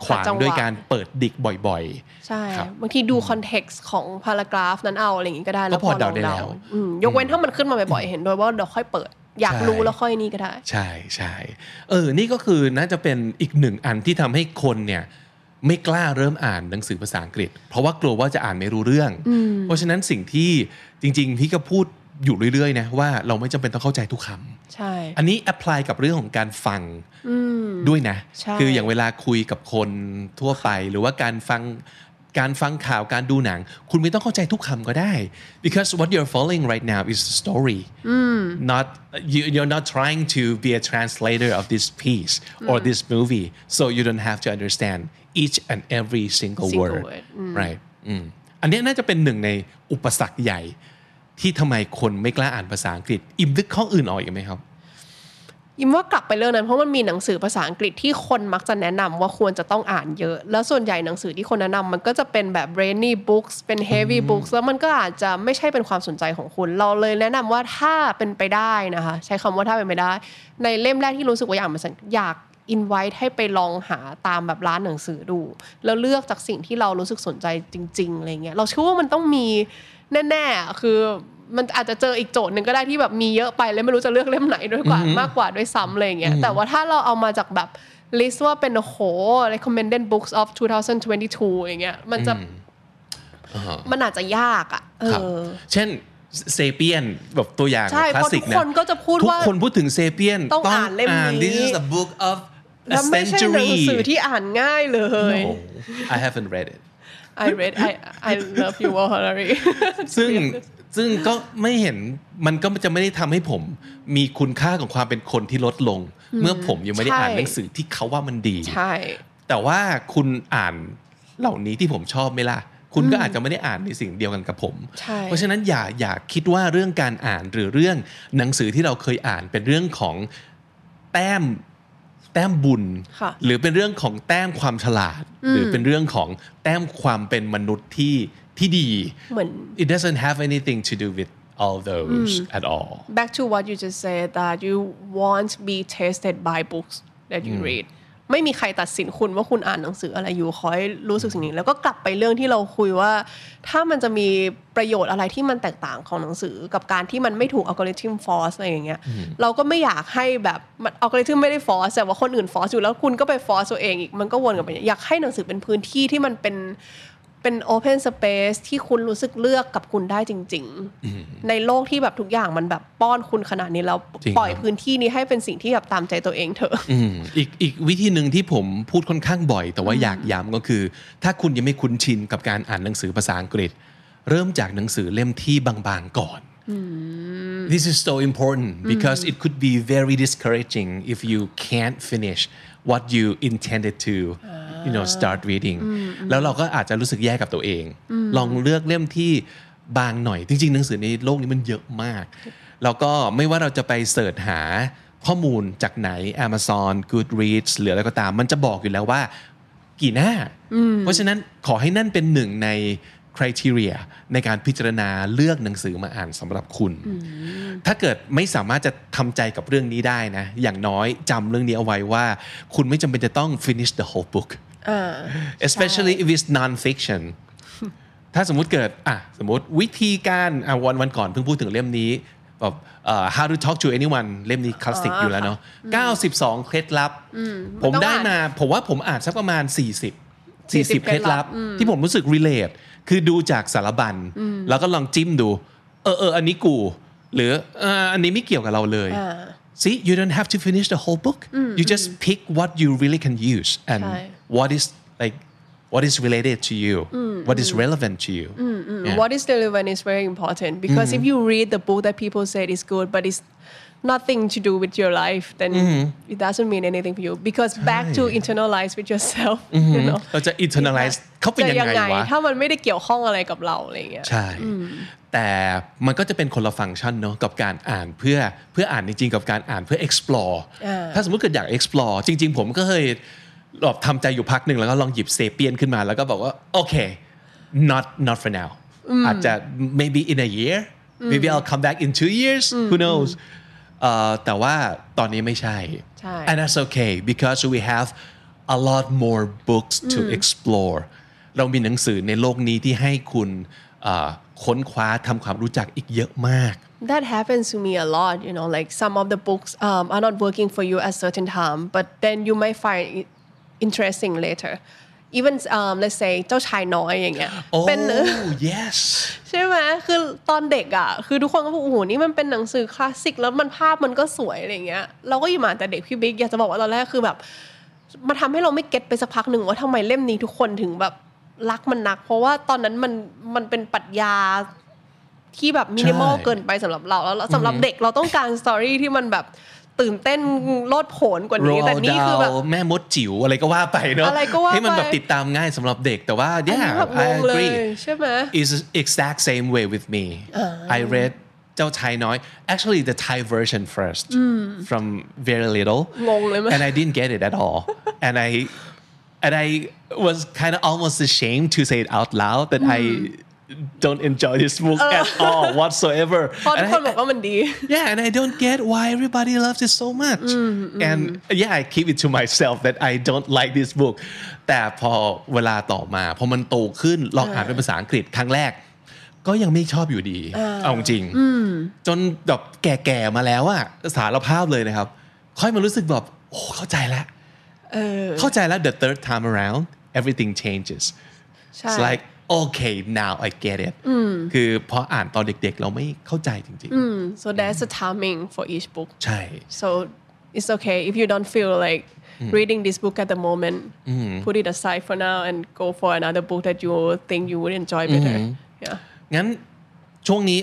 ขวางขัดจังหวะด้วยการเปิดดิกบ่อยใช่ครับบางทีดู context ของ paragraph นั้นเอาอะไรอย่างงี้ก็ได้ก็พอลเดาองได้แล้วอืมยกเว้นถ้ามันขึ้นมาบ่อยๆ เห็นด้วยว่าเดี๋ยวค่อยเปิด อยากใช่รู้แล้วค่อยนี่ก็ได้ๆใช่ใช่เออ นี่ก็คือน่าจะเป็นอีกหนึ่งอันที่ทำให้คนเนี่ยไม่กล้าเริ่มอ่านหนังสือภาษาอังกฤษ เพราะว่ากลัวว่าจะอ่านไม่รู้เรื่อง เพราะฉะนั้นสิ่งที่จริง ๆ พี่ก็พูด อยู่เรื่อยๆนะว่าเราไม่จำเป็นต้องเข้าใจทุกคำใช่ อันนี้ apply กับเรื่องของการฟังด้วยนะใช่คืออย่างเวลาคุยกับคนทั่วไป หรือว่าการฟังการฟังข่าวการดูหนัง คุณไม่ต้องเข้าใจทุกคำก็ได้ because what you're following right now is the story not you, you're not trying to be a translator of this piece or this movie so you don't have to understand each and every single, Single word, word right อืมอันเนี้ยน่าจะเป็นหนึ่งในอุปสรรคใหญ่ ที่ทำไมคนไม่กล้าอ่านภาษาอังกฤษ อิมนึกข้ออื่นออกอีกไหมครับยิมว่ากลับไปเรื่องนั้น เพราะมันมีหนังสือภาษาอังกฤษที่คนมักจะแนะนำว่าควรจะต้องอ่านเยอะ แล้วส่วนใหญ่หนังสือที่คนแนะนำมันก็จะเป็นแบบ brainy books เป็น heavy books แล้วมันก็อาจจะไม่ใช่เป็นความสนใจของคุณ เราเลยแนะนำว่าถ้าเป็นไปได้นะคะ ใช้คำว่าถ้าเป็นไปได้ ในเล่มแรกที่รู้สึกว่าอยากมาอยาก invite ให้ไปลองหาตามแบบร้านหนังสือดู แล้วเลือกจากสิ่งที่เรารู้สึกสนใจจริง ๆอะไรเงี้ยเราเชื่อว่ามันต้องมี แน่ๆ คือมันอาจจะเจออีกโจทย์หนึ่งก็ได้ที่แบบมีเยอะไปแล้วไม่รู้จะเลือกเล่มไหนด้วยกว่ามากกว่าด้วยซ้ำอะไรอย่างเงี้ยแต่ว่าถ้าเราเอามาจากแบบ list ว่าเป็นโอ้โห recommended books of 2022อย่างเงี้ยมันจะมันอาจจะยากอะเอครับอเช่นเซเปียนแบบตัวอย่างใช่คลาสสิกเพราะทุกนะคนก็จะพูดทุกว่าคนพูดถึงเซเปียนต้องอ่านเล่มนี้ This is a book of a แล้วไม่ใช่หนังสือ century ที่อ่านง่ายเลย No I haven't read it I read I I love you Wall Harari ซึ่งซึ่งก็ไม่เห็นมันก็จะไม่ได้ทำให้ผมมีคุณค่าของความเป็นคนที่ลดลง เมื่อผมยังไม่ได้ใช่อ่านหนังสือที่เขาว่ามันดีใช่แต่ว่าคุณอ่านเหล่านี้ที่ผมชอบไหมล่ะ คุณก็อาจจะไม่ได้อ่านในสิ่งเดียวกันกับผมใช่เพราะฉะนั้นอย่าอย่าคิดว่าเรื่องการอ่านหรือเรื่องหนังสือที่เราเคยอ่านเป็นเรื่องของแต้ม แต้มบุญค่ะหรือเป็นเรื่องของแต้มความฉลาด หรือเป็นเรื่องของแต้มความเป็นมนุษย์ที่ที่ดีเหมือน it doesn't have anything to do with all those at all back to what you just said that you won't be tested by books that you read ไม่มีใครตัดสินคุณว่าคุณอ่านหนังสืออะไรอยู่ขอให้รู้สึกสิ่งนี้ แล้วก็กลับไปเรื่องที่เราคุยว่า ถ้ามันจะมีประโยชน์อะไรที่มันแตกต่างของหนังสือ กับการที่มันไม่ถูกอัลกอริทึม force อะไรอย่างเงี้ยเราก็ไม่อยากให้แบบอัลกอริทึมไม่ได้ force แต่ว่าคนอื่น force อยู่แล้วคุณก็ไป force ตัวเองอีกมันก็วนกลับไปอยากให้หนังสือเป็นพื้นที่ที่มันเป็น เป็น Open Space ที่คุณรู้สึกเลือกกับคุณได้จริง ๆ ในโลกที่แบบทุกอย่างมันแบบป้อนคุณขนาดนี้แล้วจริงปล่อยครับพื้นที่นี้ให้เป็นสิ่งที่แบบตามใจตัวเองเถอะอืมอีกอีกวิธีหนึ่งที่ผมพูดค่อนข้างบ่อย แต่ว่าอยากย้ำก็คือ ถ้าคุณยังไม่คุ้นชินกับการอ่านหนังสือภาษาอังกฤษ เริ่มจากหนังสือเล่มที่บางๆก่อน This is so important because it could be very discouraging if you can't finish what you intended to you know start reading แล้วเราก็อาจจะรู้สึกแย่กับตัวเอง ลองเลือกเล่มที่บางหน่อย จริงๆหนังสือในโลกนี้มันเยอะมาก แล้วก็ไม่ว่าเราจะไปเสิร์ชหาข้อมูลจากไหน Amazon Goodreads หรืออะไรก็ตาม มันจะบอกอยู่แล้วว่ากี่หน้า เพราะฉะนั้นขอให้นั่นเป็นหนึ่งใน criteria ในการพิจารณาเลือกหนังสือมาอ่านสำหรับคุณ ถ้าเกิดไม่สามารถจะทำใจกับเรื่องนี้ได้นะ อย่างน้อยจำเรื่องนี้เอาไว้ว่า คุณไม่จำเป็นจะต้อง finish the whole book especially if it's non-fiction ถ้าสมมุติเกิดอะสมมติวิธีการอะวันวันก่อนเพิ่งพูดถึงเล่มนี้แบบเอ่อ how to talk to anyone เล่มนี้คลาสสิกอยู่แล้วเนาะ92 เคล็ดลับ ผมได้มา ผมว่าผมอ่านสักประมาณ 40 40 เคล็ดลับ ที่ผมรู้สึก relate คือดูจากสารบัญ แล้วก็ลองจิ้มดู เออเอออันนี้กู หรือเอออันนี้ไม่เกี่ยวกับเราเลย See you don't have to finish the whole book you just pick what you really can use and ใช่ what is like what is related to you what is relevant to you Yeah. what is relevant is very important because if you read the book that people said is good but it's nothing to do with your life then it doesn't mean anything for you because back to internalize with yourself you know เราจะ internalize เขาเป็น จะ ยังไงวะ ถ้ามันไม่ได้เกี่ยวข้องอะไรกับเราอะไรอย่างเงี้ย ใช่ แต่มันก็จะเป็นคนละฟังก์ชันเนาะกับการอ่านเพื่อเพื่ออ่านจริงๆ กับการอ่านเพื่อ explore อ่า ถ้าสมมติเกิดอยาก explore จริง ๆ ผมก็เคย แบบทำใจอยู่พักหนึ่งแล้วก็ลองหยิบเซเปียนขึ้นมาแล้วก็บอกว่าโอเค not not for now อาจจะ maybe in a year maybe I'll come back in two years who knows เอ่อแต่ว่าตอนนี้ไม่ใช่ใช่ and that's okay because we have a lot more books to explore เรามีหนังสือในโลกนี้ที่ให้คุณเอ่อค้นคว้าทำความรู้จักอีกเยอะมาก That happens to me a lot, you know, like some of the books um, are not working for you at certain time, but then you might find it interesting later. Even um, let's say เจ้าชายน้อยอย่างเงี้ย oh เป็น yes ใช่ไหมคือตอนเด็กอะคือทุกคนก็บอกโอ้โหนี่มันเป็นหนังสือคลาสสิกแล้วมันภาพมันก็สวยอะไรเงี้ยเราก็อยู่มาแต่เด็กพี่บิ๊กอยากจะบอกว่าตอนแรกคือแบบมาทำให้เราไม่เก็ตไปสักพักหนึ่งว่าทำไมเล่มนี้ทุกคนถึงแบบรักมันนัก เพราะว่าตอนนั้นมันมันเป็นปรัชญาที่แบบมินิมอลใช่เกินไปสำหรับเราแล้วสำหรับเด็กเราต้องการสตอรี่ที่มันแบบ ตื่นเต้นโลดโผนกว่านี้แต่นี่คือแบบ Roald Dahl แม่มดจิ๋วอะไรก็ว่าไปเนาะอะไรก็ว่าไปให้มันแบบติดตามง่ายสำหรับเด็กแต่ว่าอันนี้ yeah แบบง I งเลย agree ใช่ไหม is exact same way with me I read เจ้าชายน้อย actually the Thai version first from very little งงเลยไหม and I didn't get it at all and I and I was kind of almost ashamed to say it out loud that I don't enjoy this book at all whatsoever เพราะทุ And กคน I- บอกว่ามันดี yeah and I don't get why everybody loves it so much and yeah I keep it to myself that I don't like this book แต่พอเวลาต่อมาพอมันโตขึ้นลองอ่านเป็นภาษาอังกฤษครั้งแรก ก็ยังไม่ชอบอยู่ดี เอาจริงจนแบบแก่ๆมาแล้วอะสารภาพเลยนะครับ ค่อยมารู้สึกแบบโอ้เข้าใจแล้วเข้าใจแล้ว the third time around everything changes ใช่ It's like okay now I get it คือพออ่านตอนเด็กๆ เราไม่เข้าใจจริง so there's a timing for each book ๆใช่ So it's okay if you don't feel like reading this book at the moment. Put it aside for now and go for another book that you think you would enjoy better. Yeah. งั้นช่วงนี้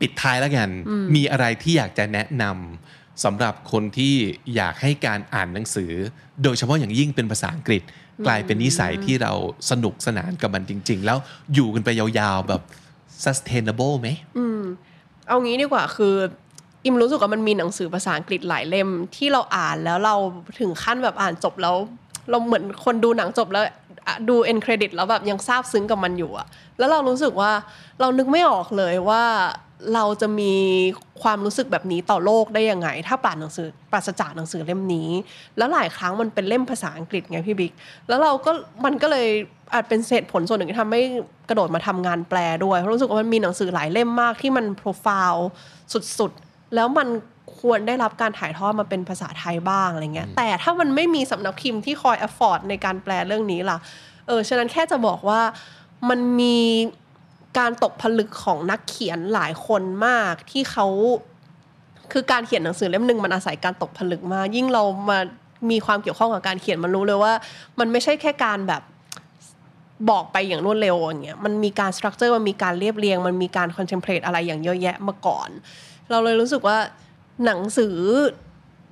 ปิดท้ายแล้วกัน มีอะไรที่อยากจะแนะนำสำหรับคนที่อยากให้การอ่านหนังสือ โดยเฉพาะอย่างยิ่งเป็นภาษาอังกฤษ กลายเป็นนิสัยที่เราสนุกสนานกับมันจริง ๆ แล้วอยู่กันไปยาวๆแบบ sustainable ไหมเอางี้ดีกว่าคือ อิมรู้สึกว่ามันมีหนังสือภาษาอังกฤษหลายเล่มที่เราอ่านแล้วเราถึงขั้นแบบอ่านจบแล้ว เราเหมือนคนดูหนังจบแล้วอะดูเอ็นเครดิตแล้วแบบยังซาบซึ้งกับมันอยู่อะแล้วเรารู้สึกว่าเรานึกไม่ออกเลยว่า เราจะมีความรู้สึกแบบนี้ต่อโลกได้ยังไง ถ้าปราศหนังสือปราศจากหนังสือเล่มนี้ แล้วหลายครั้งมันเป็นเล่มภาษาอังกฤษไงพี่บิ๊กแล้วเราก็มันก็เลยอาจเป็นเหตุผลส่วนหนึ่งที่ทำให้กระโดดมาทำงานแปลด้วยเพราะรู้สึกว่ามันมีหนังสือหลายเล่มมากที่มันโปรไฟล์สุดๆ แล้วมันควรได้รับการถ่ายทอดมาเป็นภาษาไทยบ้างอะไรเงี้ยแต่ถ้ามันไม่มีสำนักพิมพ์ที่คอย afford ในการแปลเรื่องนี้ล่ะเออฉะนั้นแค่จะบอกว่ามันมี การตกผลึกของนักเขียนหลายคนมากที่เขาคือการเขียนหนังสือเล่มหนึ่งมันอาศัยการตกผลึกมากยิ่งเรามามีความเกี่ยวข้องกับการเขียนมันรู้เลยว่า มันไม่ใช่แค่การแบบบอกไปอย่างรวดเร็วอย่างเงี้ยมันมีการ structure มันมีการเรียบเรียง มันมีการ contemplate อะไรอย่างเยอะแยะมาก่อน เราเลยรู้สึกว่าหนังสือ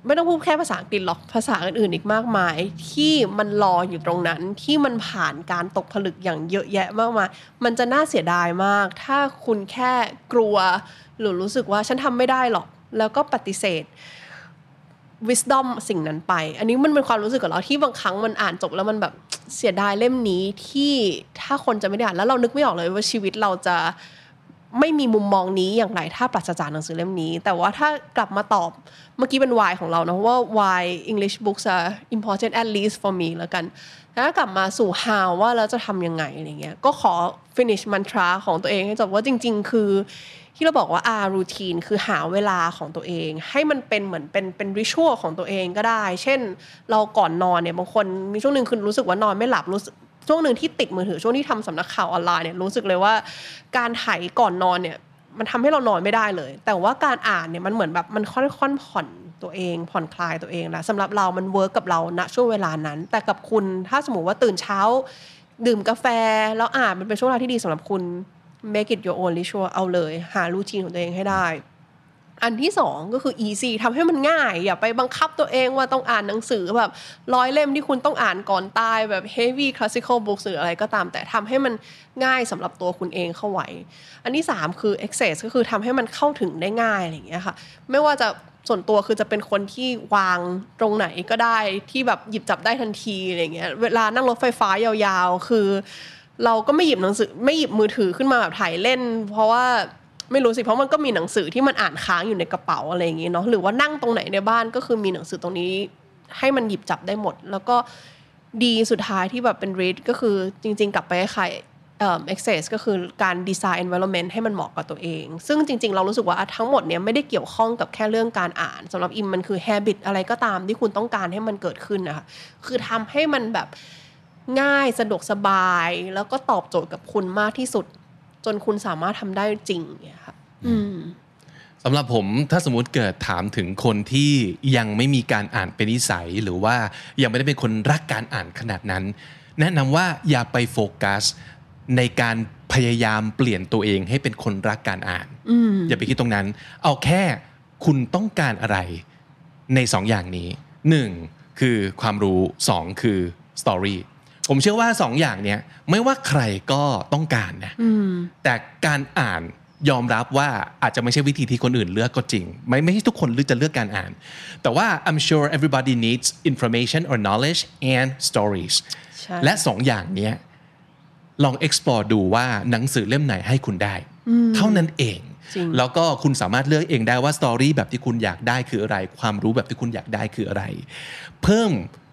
ไม่ต้องพูดแค่ภาษาอังกฤษหรอกภาษาอื่นๆอีกมากมาย ที่มันรออยู่ตรงนั้นที่มันผ่านการตกผลึกอย่างเยอะแยะมากมายมันจะน่าเสียดายมาก ถ้าคุณแค่กลัว หรือรู้สึกว่าฉันทำไม่ได้หรอก แล้วก็ปฏิเสธ wisdom สิ่งนั้นไป อันนี้มันเป็นความรู้สึกของเราที่บางครั้งมันอ่านจบแล้วมันแบบเสียดายเล่มนี้ที่ถ้าคนจะไม่ได้อ่านแล้วเรานึกไม่ออกเลยว่าชีวิตเราจะ ไม่มีมุมมองนี้อย่างไรถ้าปราศจากหนังสือเล่มนี้ แต่ว่าถ้ากลับมาตอบเมื่อกี้เป็น why ของเรานะว่า why English books are important at least for me แล้วกันแล้วกลับมาสู่ how ว่าเราจะทำยังไงอะไรเงี้ยก็ขอ finish mantra ของตัวเองให้จบว่าจริง ๆ คือ ที่เราบอกว่า R routine คือหาเวลาของตัวเอง ให้มันเป็นเหมือนเป็นเป็นริชวลของตัวเองก็ได้ เช่น เราก่อนนอนเนี่ยบางคนมีช่วงหนึ่งคือรู้สึกว่านอนไม่หลับรู้สึก ช่วงหนึ่งที่ติดมือถือช่วงที่ทำสำนักข่าวออนไลน์เนี่ยรู้สึกเลยว่า การไถก่อนนอนเนี่ยมันทำให้เรานอนไม่ได้เลย แต่ว่าการอ่านเนี่ยมันเหมือนแบบมันค่อนๆผ่อนตัวเอง ผ่อนคลายตัวเองแล้วสำหรับเรามัน work กับเราณช่วงเวลานั้น แต่กับคุณถ้าสมมติว่าตื่นเช้า ดื่มกาแฟแล้วอ่านมันเป็นช่วงเวลาที่ดีสำหรับคุณ make it your own ritual เอาเลย หา routine ของตัวเองให้ได้ อันที่สองก็คือ easy ทำให้มันง่าย อย่าไปบังคับตัวเองว่าต้องอ่านหนังสือแบบร้อยเล่มที่คุณต้องอ่านก่อนตายแบบ heavy classical books หรืออะไรก็ตาม แต่ทำให้มันง่ายสำหรับตัวคุณเองเข้าไว้ อันที่สามคือ access ก็คือทำให้มันเข้าถึงได้ง่ายอะไรอย่างเงี้ยค่ะ ไม่ว่าจะส่วนตัวคือจะเป็นคนที่วางตรงไหนก็ได้ที่แบบหยิบจับได้ทันทีอะไรอย่างเงี้ยเวลานั่งรถไฟฟ้ายาวๆ คือ เราก็ไม่หยิบหนังสือไม่หยิบมือถือขึ้นมาแบบถ่ายเล่น เพราะว่า ไม่รู้สิเพราะมันก็มีหนังสือที่มันอ่านค้างอยู่ในกระเป๋าอะไรอย่างงี้เนาะหรือว่านั่งตรงไหนในบ้านก็คือมีหนังสือตรงนี้ ให้มันหยิบจับได้หมด แล้วก็ดีสุดท้ายที่แบบเป็น read ก็คือจริง ๆ กลับไปคล้ายเอ่อ access ก็คือการ design environment ให้มันเหมาะกับตัวเอง ซึ่งจริง ๆ เรารู้สึกว่าทั้งหมดเนี้ยไม่ได้เกี่ยวข้องกับแค่เรื่องการอ่านสำหรับอิมมันคือ habit อะไรก็ตามที่คุณต้องการให้มันเกิดขึ้นนะคะคือทำให้มันแบบง่ายสะดวกสบาย แล้วก็ตอบโจทย์กับคุณมากที่สุด จนคุณสามารถทำได้จริงเนี่ย สำหรับผมถ้าสมมติเกิดถามถึงคนที่ยังไม่มีการอ่านเป็นนิสัย หรือว่ายังไม่ได้เป็นคนรักการอ่านขนาดนั้น แนะนำว่าอย่าไปโฟกัส ในการพยายามเปลี่ยนตัวเองให้เป็นคนรักการอ่านอย่าไปคิดตรงนั้น เอาแค่คุณต้องการอะไรในสองอย่างนี้หนึ่งคือความรู้สองคือสตอรี่ผมเชื่อว่าสองอย่างเนี้ยไม่ว่าใครก็ต้องการนะแต่การอ่าน ยอมรับว่าอาจจะไม่ใช่วิธีที่คนอื่นเลือกก็จริง ไม่ไม่ใช่ทุกคนเลือกจะเลือกการอ่าน แต่ว่า I'm sure everybody needs information or knowledge and stories ใช่และสองอย่างเนี้ยลอง explore ดูว่าหนังสือเล่มไหนให้คุณได้ เท่านั้นเองจริงแล้วก็คุณสามารถเลือกเองได้ว่าสตอรี่แบบที่คุณอยากได้คืออะไร ความรู้แบบที่คุณอยากได้คืออะไร เพิ่มเออ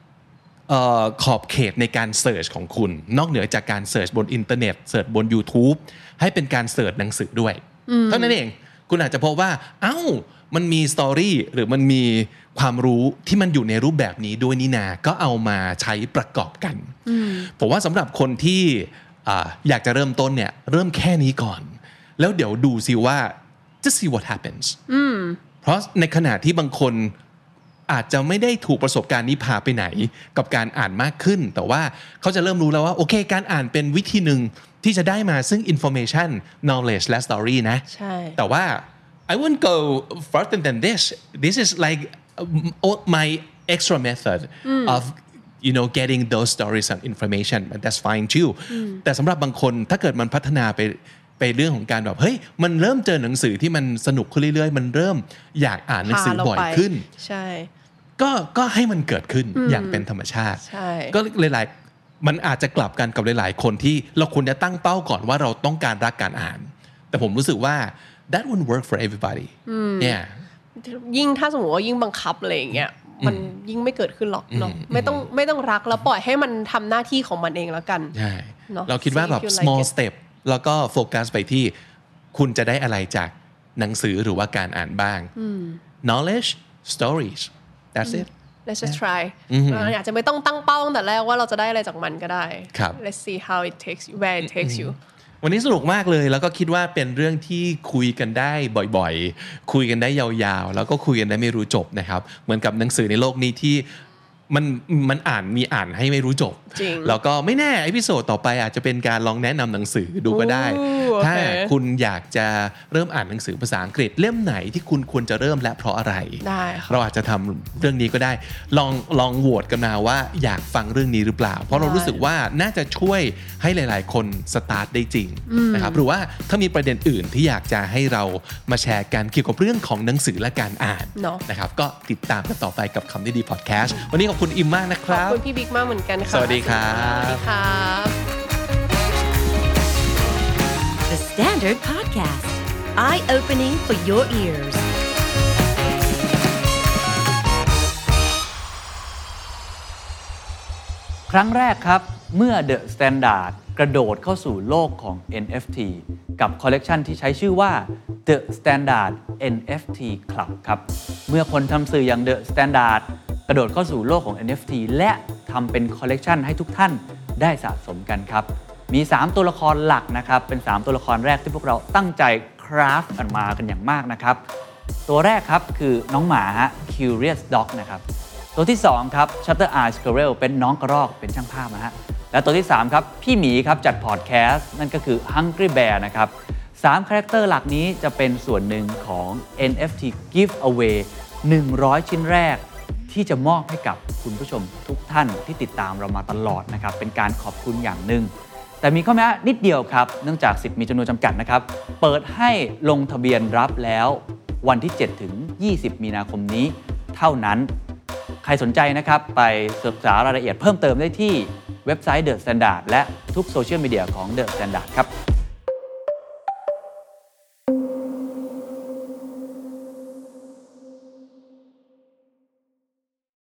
ขอบเขตในการ search ของคุณ นอกเหนือจากการ search บนอินเทอร์เน็ต search บน YouTube ให้เป็นการ search หนังสือด้วยเท่านั้นเองคุณอาจจะพบว่า เอ้า มันมี story หรือมันมีความรู้ที่มันอยู่ในรูปแบบนี้ด้วยนี่นา ก็เอามาใช้ประกอบกัน ผมว่าสำหรับคนที่อ่าอยากจะเริ่มต้นเนี่ย เริ่มแค่นี้ก่อน แล้วเดี๋ยวดูซิว่า just see what happens เพราะในขณะที่บางคน อาจจะไม่ได้ถูกประสบการณ์นี้พาไปไหน กับการอ่านมากขึ้น แต่ว่าเขาจะเริ่มรู้แล้วว่าโอเค การอ่านเป็นวิธีหนึ่งที่จะได้มาซึ่ง information knowledge และ story นะใช่แต่ว่า I wouldn't go further than this this is like um, my extra method of you know getting those stories and information but that's fine too แต่สำหรับบางคนถ้าเกิดมันพัฒนาไปไปเรื่องของการแบบเฮ้ยมันเริ่มเจอหนังสือที่มันสนุกขึ้นเรื่อยๆ มันเริ่มอยากอ่านหนังสือพาเราบ่อยไปขึ้น ใช่ ก็ก็ให้มันเกิดขึ้นอย่างเป็นธรรมชาติใช่ก็หลายๆมันอาจจะกลับกันกับหลาย ๆ คนที่เราควรจะตั้งเป้าก่อนว่าเราต้องการรักการอ่าน แต่ผมรู้สึกว่า that wouldn't work for everybody yeah ยิ่งถ้าสมมติว่ายิ่งบังคับอะไรอย่างเงี้ยมันยิ่งไม่เกิดขึ้นหรอกเนาะไม่ต้องไม่ต้องรักแล้วปล่อยให้มันทำหน้าที่ของมันเองแล้วกันใช่เนอะเราคิดว่าแบบ See if you like small it step แล้วก็โฟกัสไปที่คุณจะได้อะไรจากหนังสือหรือว่าการอ่านบ้าง knowledge stories that's it let's just try เราอาจจะไม่ต้องตั้งเป้าตั้งแต่แรกว่าเราจะได้อะไรจากมันก็ได้ครับ let's see how it takes you where it takes you วันนี้สนุกมากเลยแล้วก็คิดว่าเป็นเรื่องที่คุยกันได้บ่อยๆ คุยกันได้ยาวๆ แล้วก็คุยกันได้ไม่รู้จบนะครับ เหมือนกับหนังสือในโลกนี้ที่ มันมันอ่านมีอ่านให้ไม่รู้จบจริงแล้วก็ไม่แน่อพิโซดต่อไปอาจจะเป็นการลองแนะนำหนังสือดูก็ได้โอ้โอเคถ้าคุณอยากจะเริ่มอ่านหนังสือภาษาอังกฤษเล่มไหนที่คุณควรจะเริ่มและเพราะอะไรได้ค่ะเราอาจจะทำเรื่องนี้ก็ได้ ลองลองโหวตกันมาว่าอยากฟังเรื่องนี้หรือเปล่า เพราะเรารู้สึกว่าน่าจะช่วยให้หลาย ๆ คนสตาร์ทได้จริงนะครับหรือว่าถ้ามีประเด็นอื่นที่อยากจะให้เรามาแชร์กันเกี่ยวกับเรื่องของหนังสือและการอ่านเนอะนะครับก็ติดตามกันต่อไปกับคำนี้ดีพอดแคสต์วันนี้ขอบคุณอิมมากนะครับ ขอบคุณพี่บิ๊กมากเหมือนกันค่ะสวัสดีครับ สวัสดีครับบ The Standard Podcast, eye opening for your ears. ครั้งแรกครับ เมื่อ The Standard กระโดดเข้าสู่โลกของ NFT กับคอลเลกชันที่ใช้ชื่อว่า The Standard NFT Club ครับ เมื่อคนทำสื่ออย่าง The Standard กระโดดเข้าสู่โลกของ NFT และทำเป็นคอลเลกชันให้ทุกท่านได้สะสมกันครับ มี 3 ตัวละครหลักนะครับ เป็น 3 ตัวละครแรกที่พวกเราตั้งใจ craft กันมากันอย่างมากนะครับ ตัวแรกครับคือน้องหมาฮะ Curious Dog นะครับ ตัวที่ 2 ครับ Shutter Eye Squirrel เป็นน้องกระรอกเป็นช่างภาพนะฮะ และตัวที่ 3 ครับ พี่หมีครับจัดพอดแคสต์นั่นก็คือ Hungry Bear นะครับ3 character หลักนี้จะเป็นส่วนหนึ่งของ NFT Giveaway 100 ชิ้นแรก ที่จะมอบให้กับคุณผู้ชมทุกท่านที่ติดตามเรามาตลอดนะครับ เป็นการขอบคุณอย่างหนึ่ง แต่มีข้อแม้นิดเดียวครับ เนื่องจากสิทธิ์มีจำนวนจำกัดนะครับ เปิดให้ลงทะเบียนรับแล้ววันที่ 7 ถึง 20 มีนาคมนี้ เท่านั้น ใครสนใจนะครับไปศึกษารายละเอียดเพิ่มเติมได้ที่เว็บไซต์ The Standard และทุกโซเชียลมีเดียของ The Standard ครับ